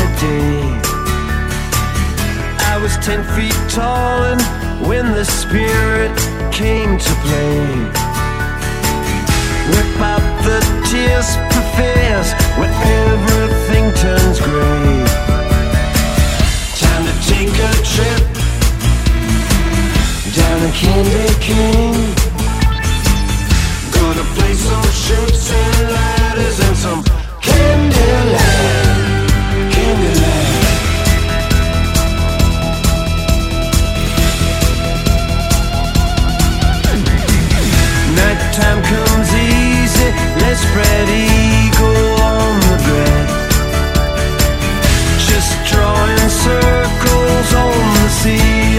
I was ten feet tall, and when the spirit came to play, whip out the tears, for fears when everything turns gray. Time to take a trip down a candy cane. Gonna play some shoots and ladders and some time comes easy, let's spread eagle on the bed. Just drawing circles on the sea.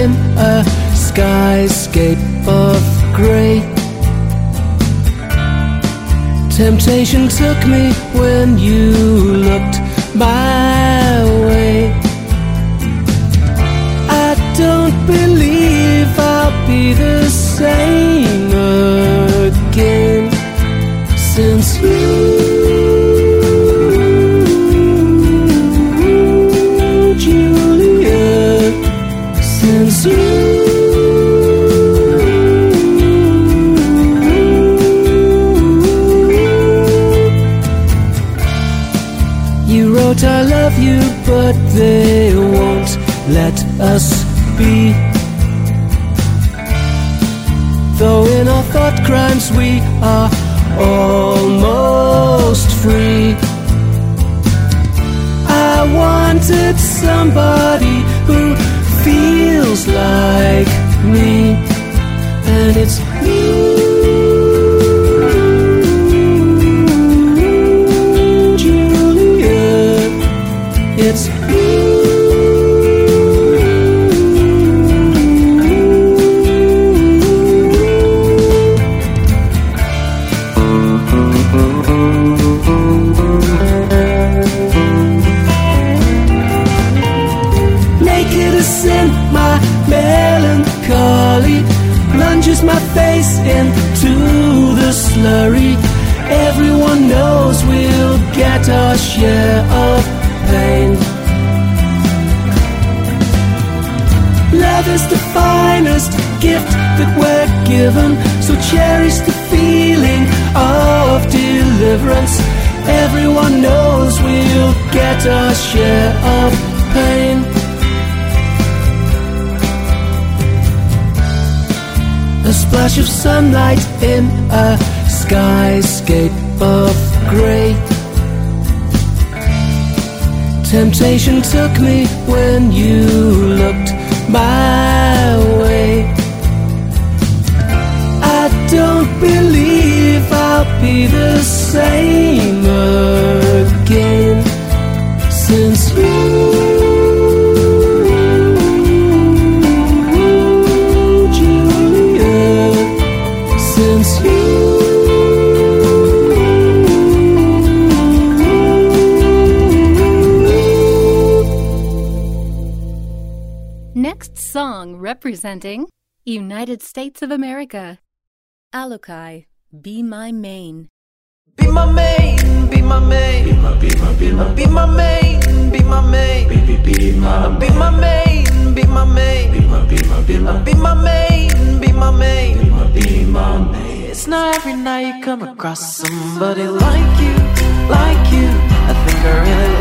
in a skyscape of grey. Temptation took me when you looked my way. I don't believe I'll be the same. a slurry. Everyone knows we'll get our share of pain. Love is the finest gift that we're given, so cherish the feeling of deliverance. Everyone knows we'll get our share of pain. A splash of sunlight in a skyscape of grey. Temptation took me when you looked my way. I don't believe I'll be the same again since you. representing United States of America. Allocai, be my main. Be my main, be my main. Be my, be my, be my. Be my main, be my main. Be, be, be my. Be my main, be my main. Be my, be my, be my. Be my main, be my main. Be my, be my main. It's not every night you come across somebody like you, like you. I think I really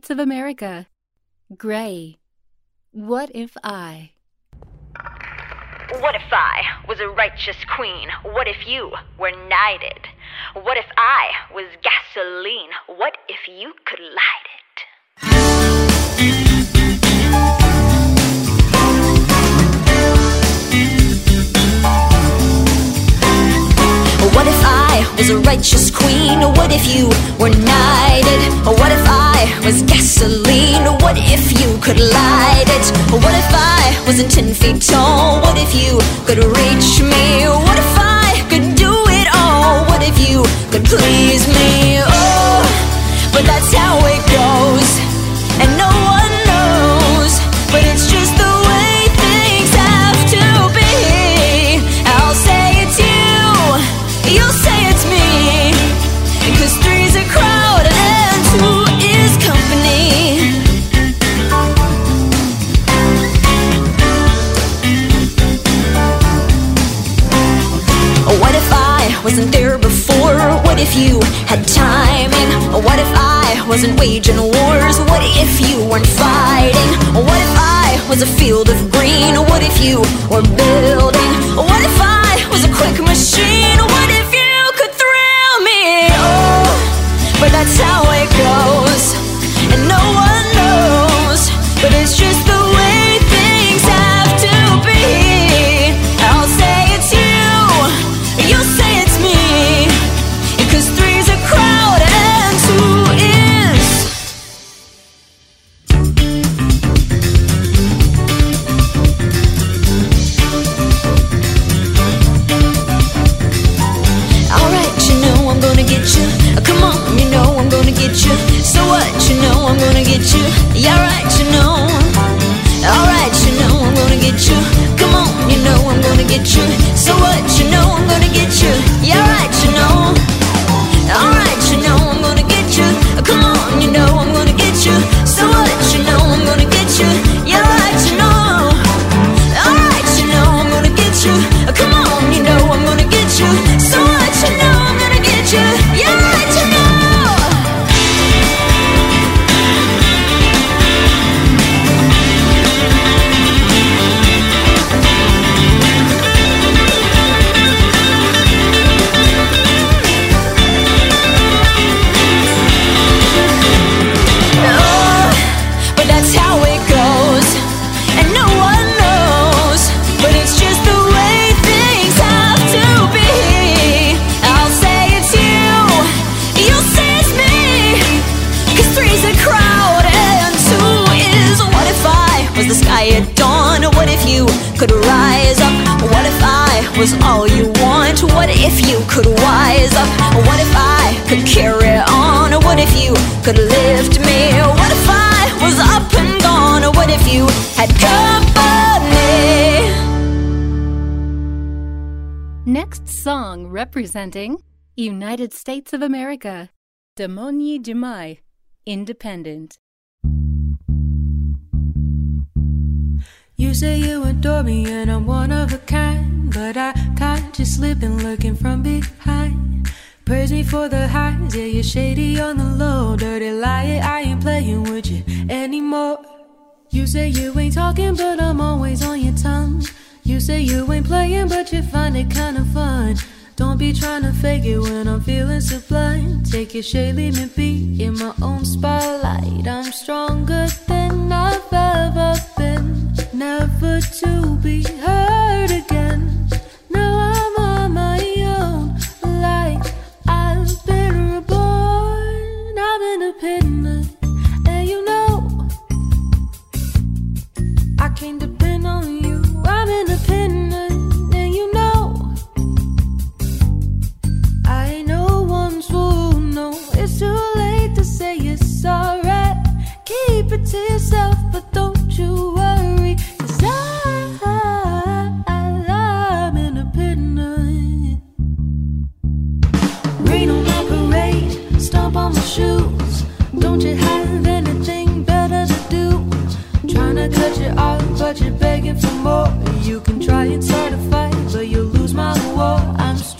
States of America. Greye. What if I? What if I was a righteous queen? What if you were knighted? What if I was gasoline? What if you could light it? A righteous queen? What if you were knighted? What if I was gasoline? What if you could light it? What if I wasn't ten feet tall? What if you could reach me? What if I could do it all? What if you could please me? Oh, but that's how it goes, and no one knows. But it's What if you had timing? What if I wasn't waging wars? What if you weren't fighting? What if I was a field of green? What if you were building? What if I was a quick machine? States of America. Damoyee Jamai. Independent. You say you adore me and I'm one of a kind, but I caught you slipping, looking from behind. Praise me for the highs, yeah, you're shady on the low, dirty liar. I ain't playing with you anymore. You say you ain't talking, but I'm always on your tongue. You say you ain't playing, but you find it kinda fun. Don't be trying to fake it when I'm feeling sublime. Take your shade, leave me be in my own spotlight. I'm stronger than I've ever been. Never to be heard again. Now I'm on my own, like I've been reborn. I'm independent, and you know I can't depend on you. I'm independent, to yourself, but don't you worry, I'm. Rain on my parade, stomp on my shoes. Don't you have anything better to do? To cut you off, but you're for more. You can try and start a fight, but you'll lose my war. I'm strong.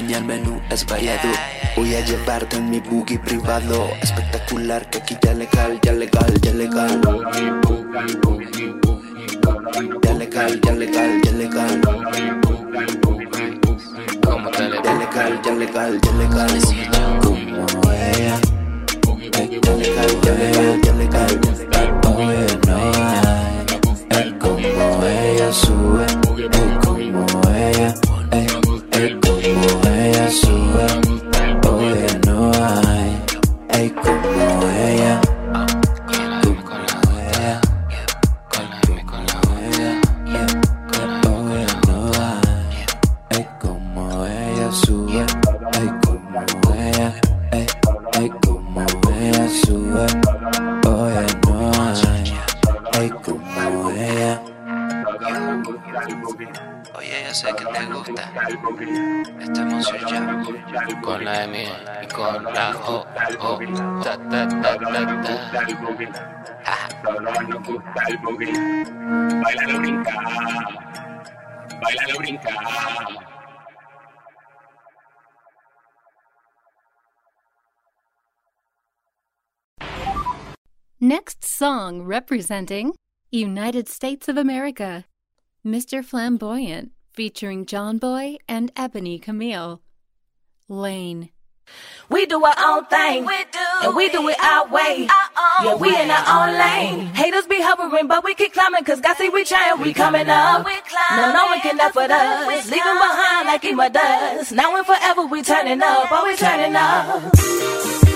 España el menú es variado. Voy a llevarte en mi buggy privado. Espectacular, que aquí ya legal, ya legal, ya legal. Ya legal, ya legal, ya legal. Ya legal, ya legal, ya legal. Ya legal. no gusta el boogie. Brinca, brinca. Next song representing United States of America, Mr. Flamboyant featuring Johnboy and Ebony Camille. Lane. We do our own thing, we do and we do it our way. Our yeah, we way. in our own lane. Haters be hovering, but we keep climbing, cause God say we trying, we, we coming up. We no, no one can up with us. Leaving behind like Ema does. Now and forever, we turning up, always turning up.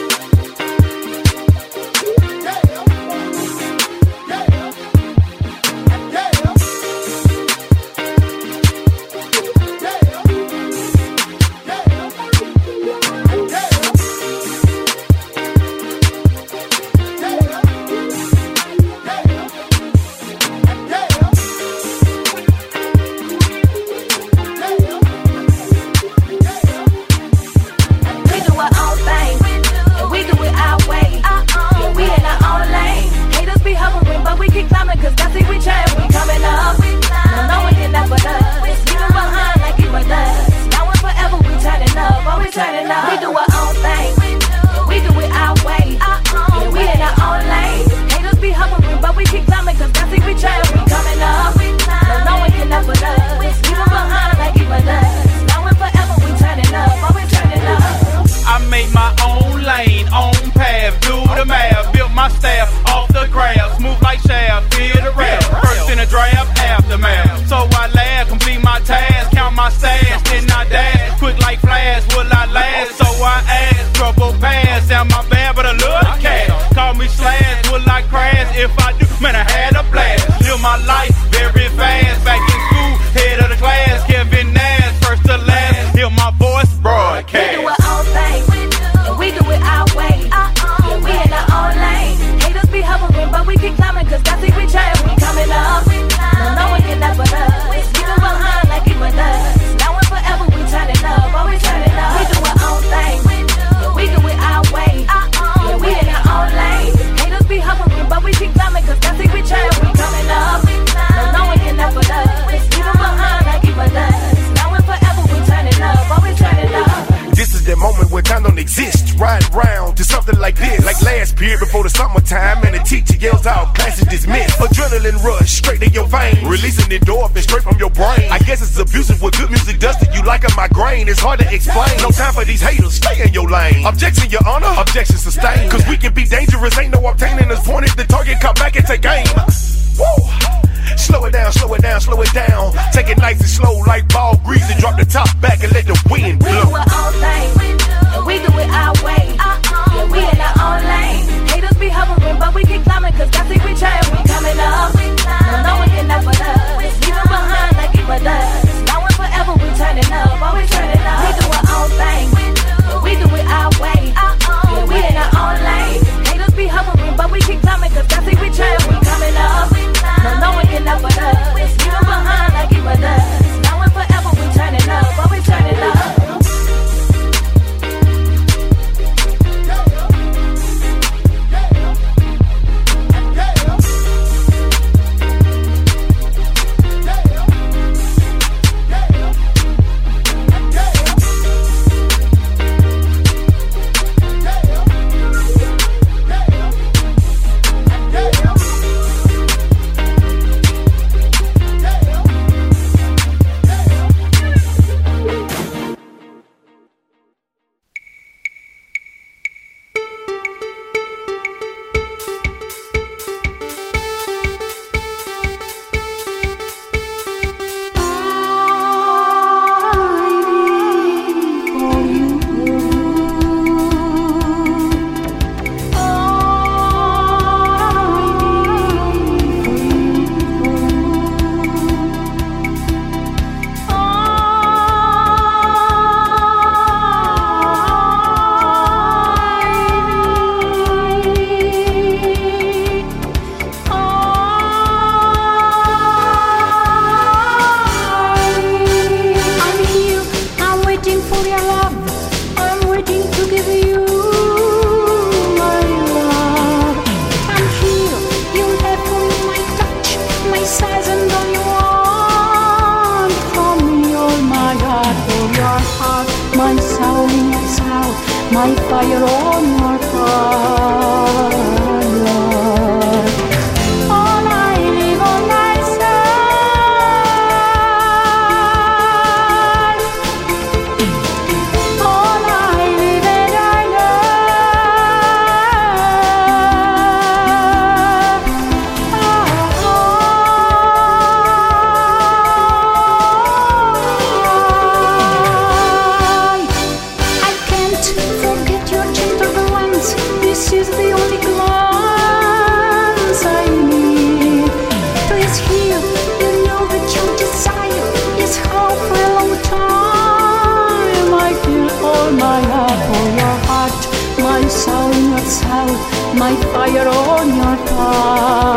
啊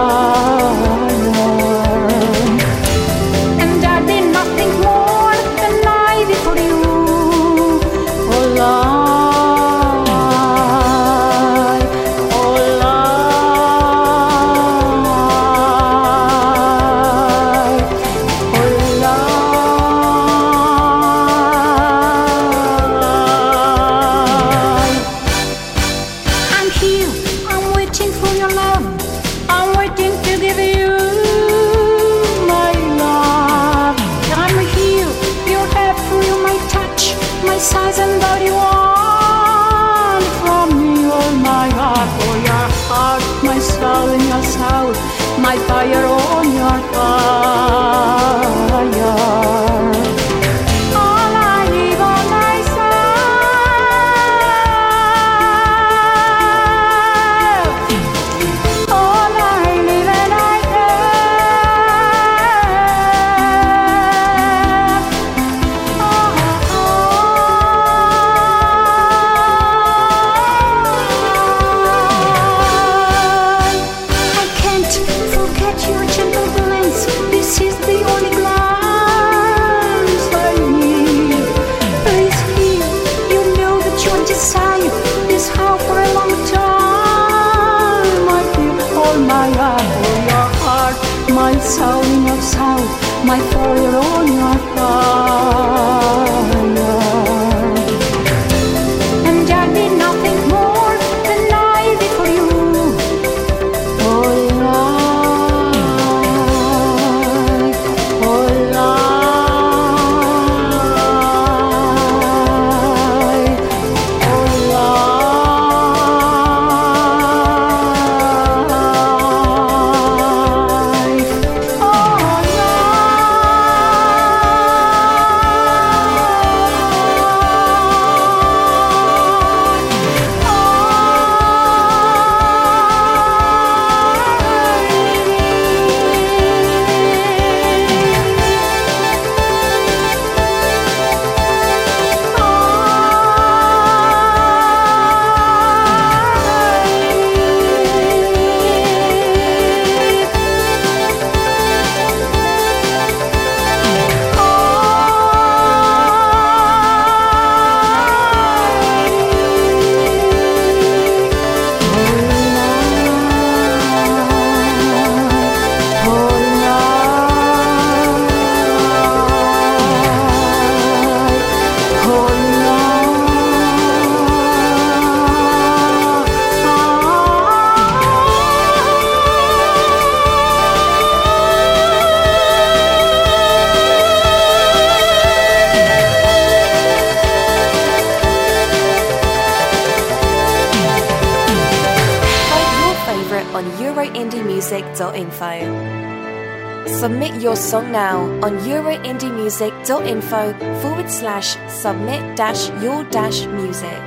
euroindiemusic.info forward slash submit dash your dash music.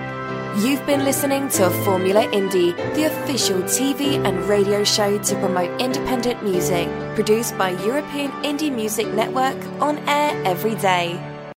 You've been listening to Formula Indie, the official TV and radio show to promote independent music, produced by European Indie Music Network on air every day.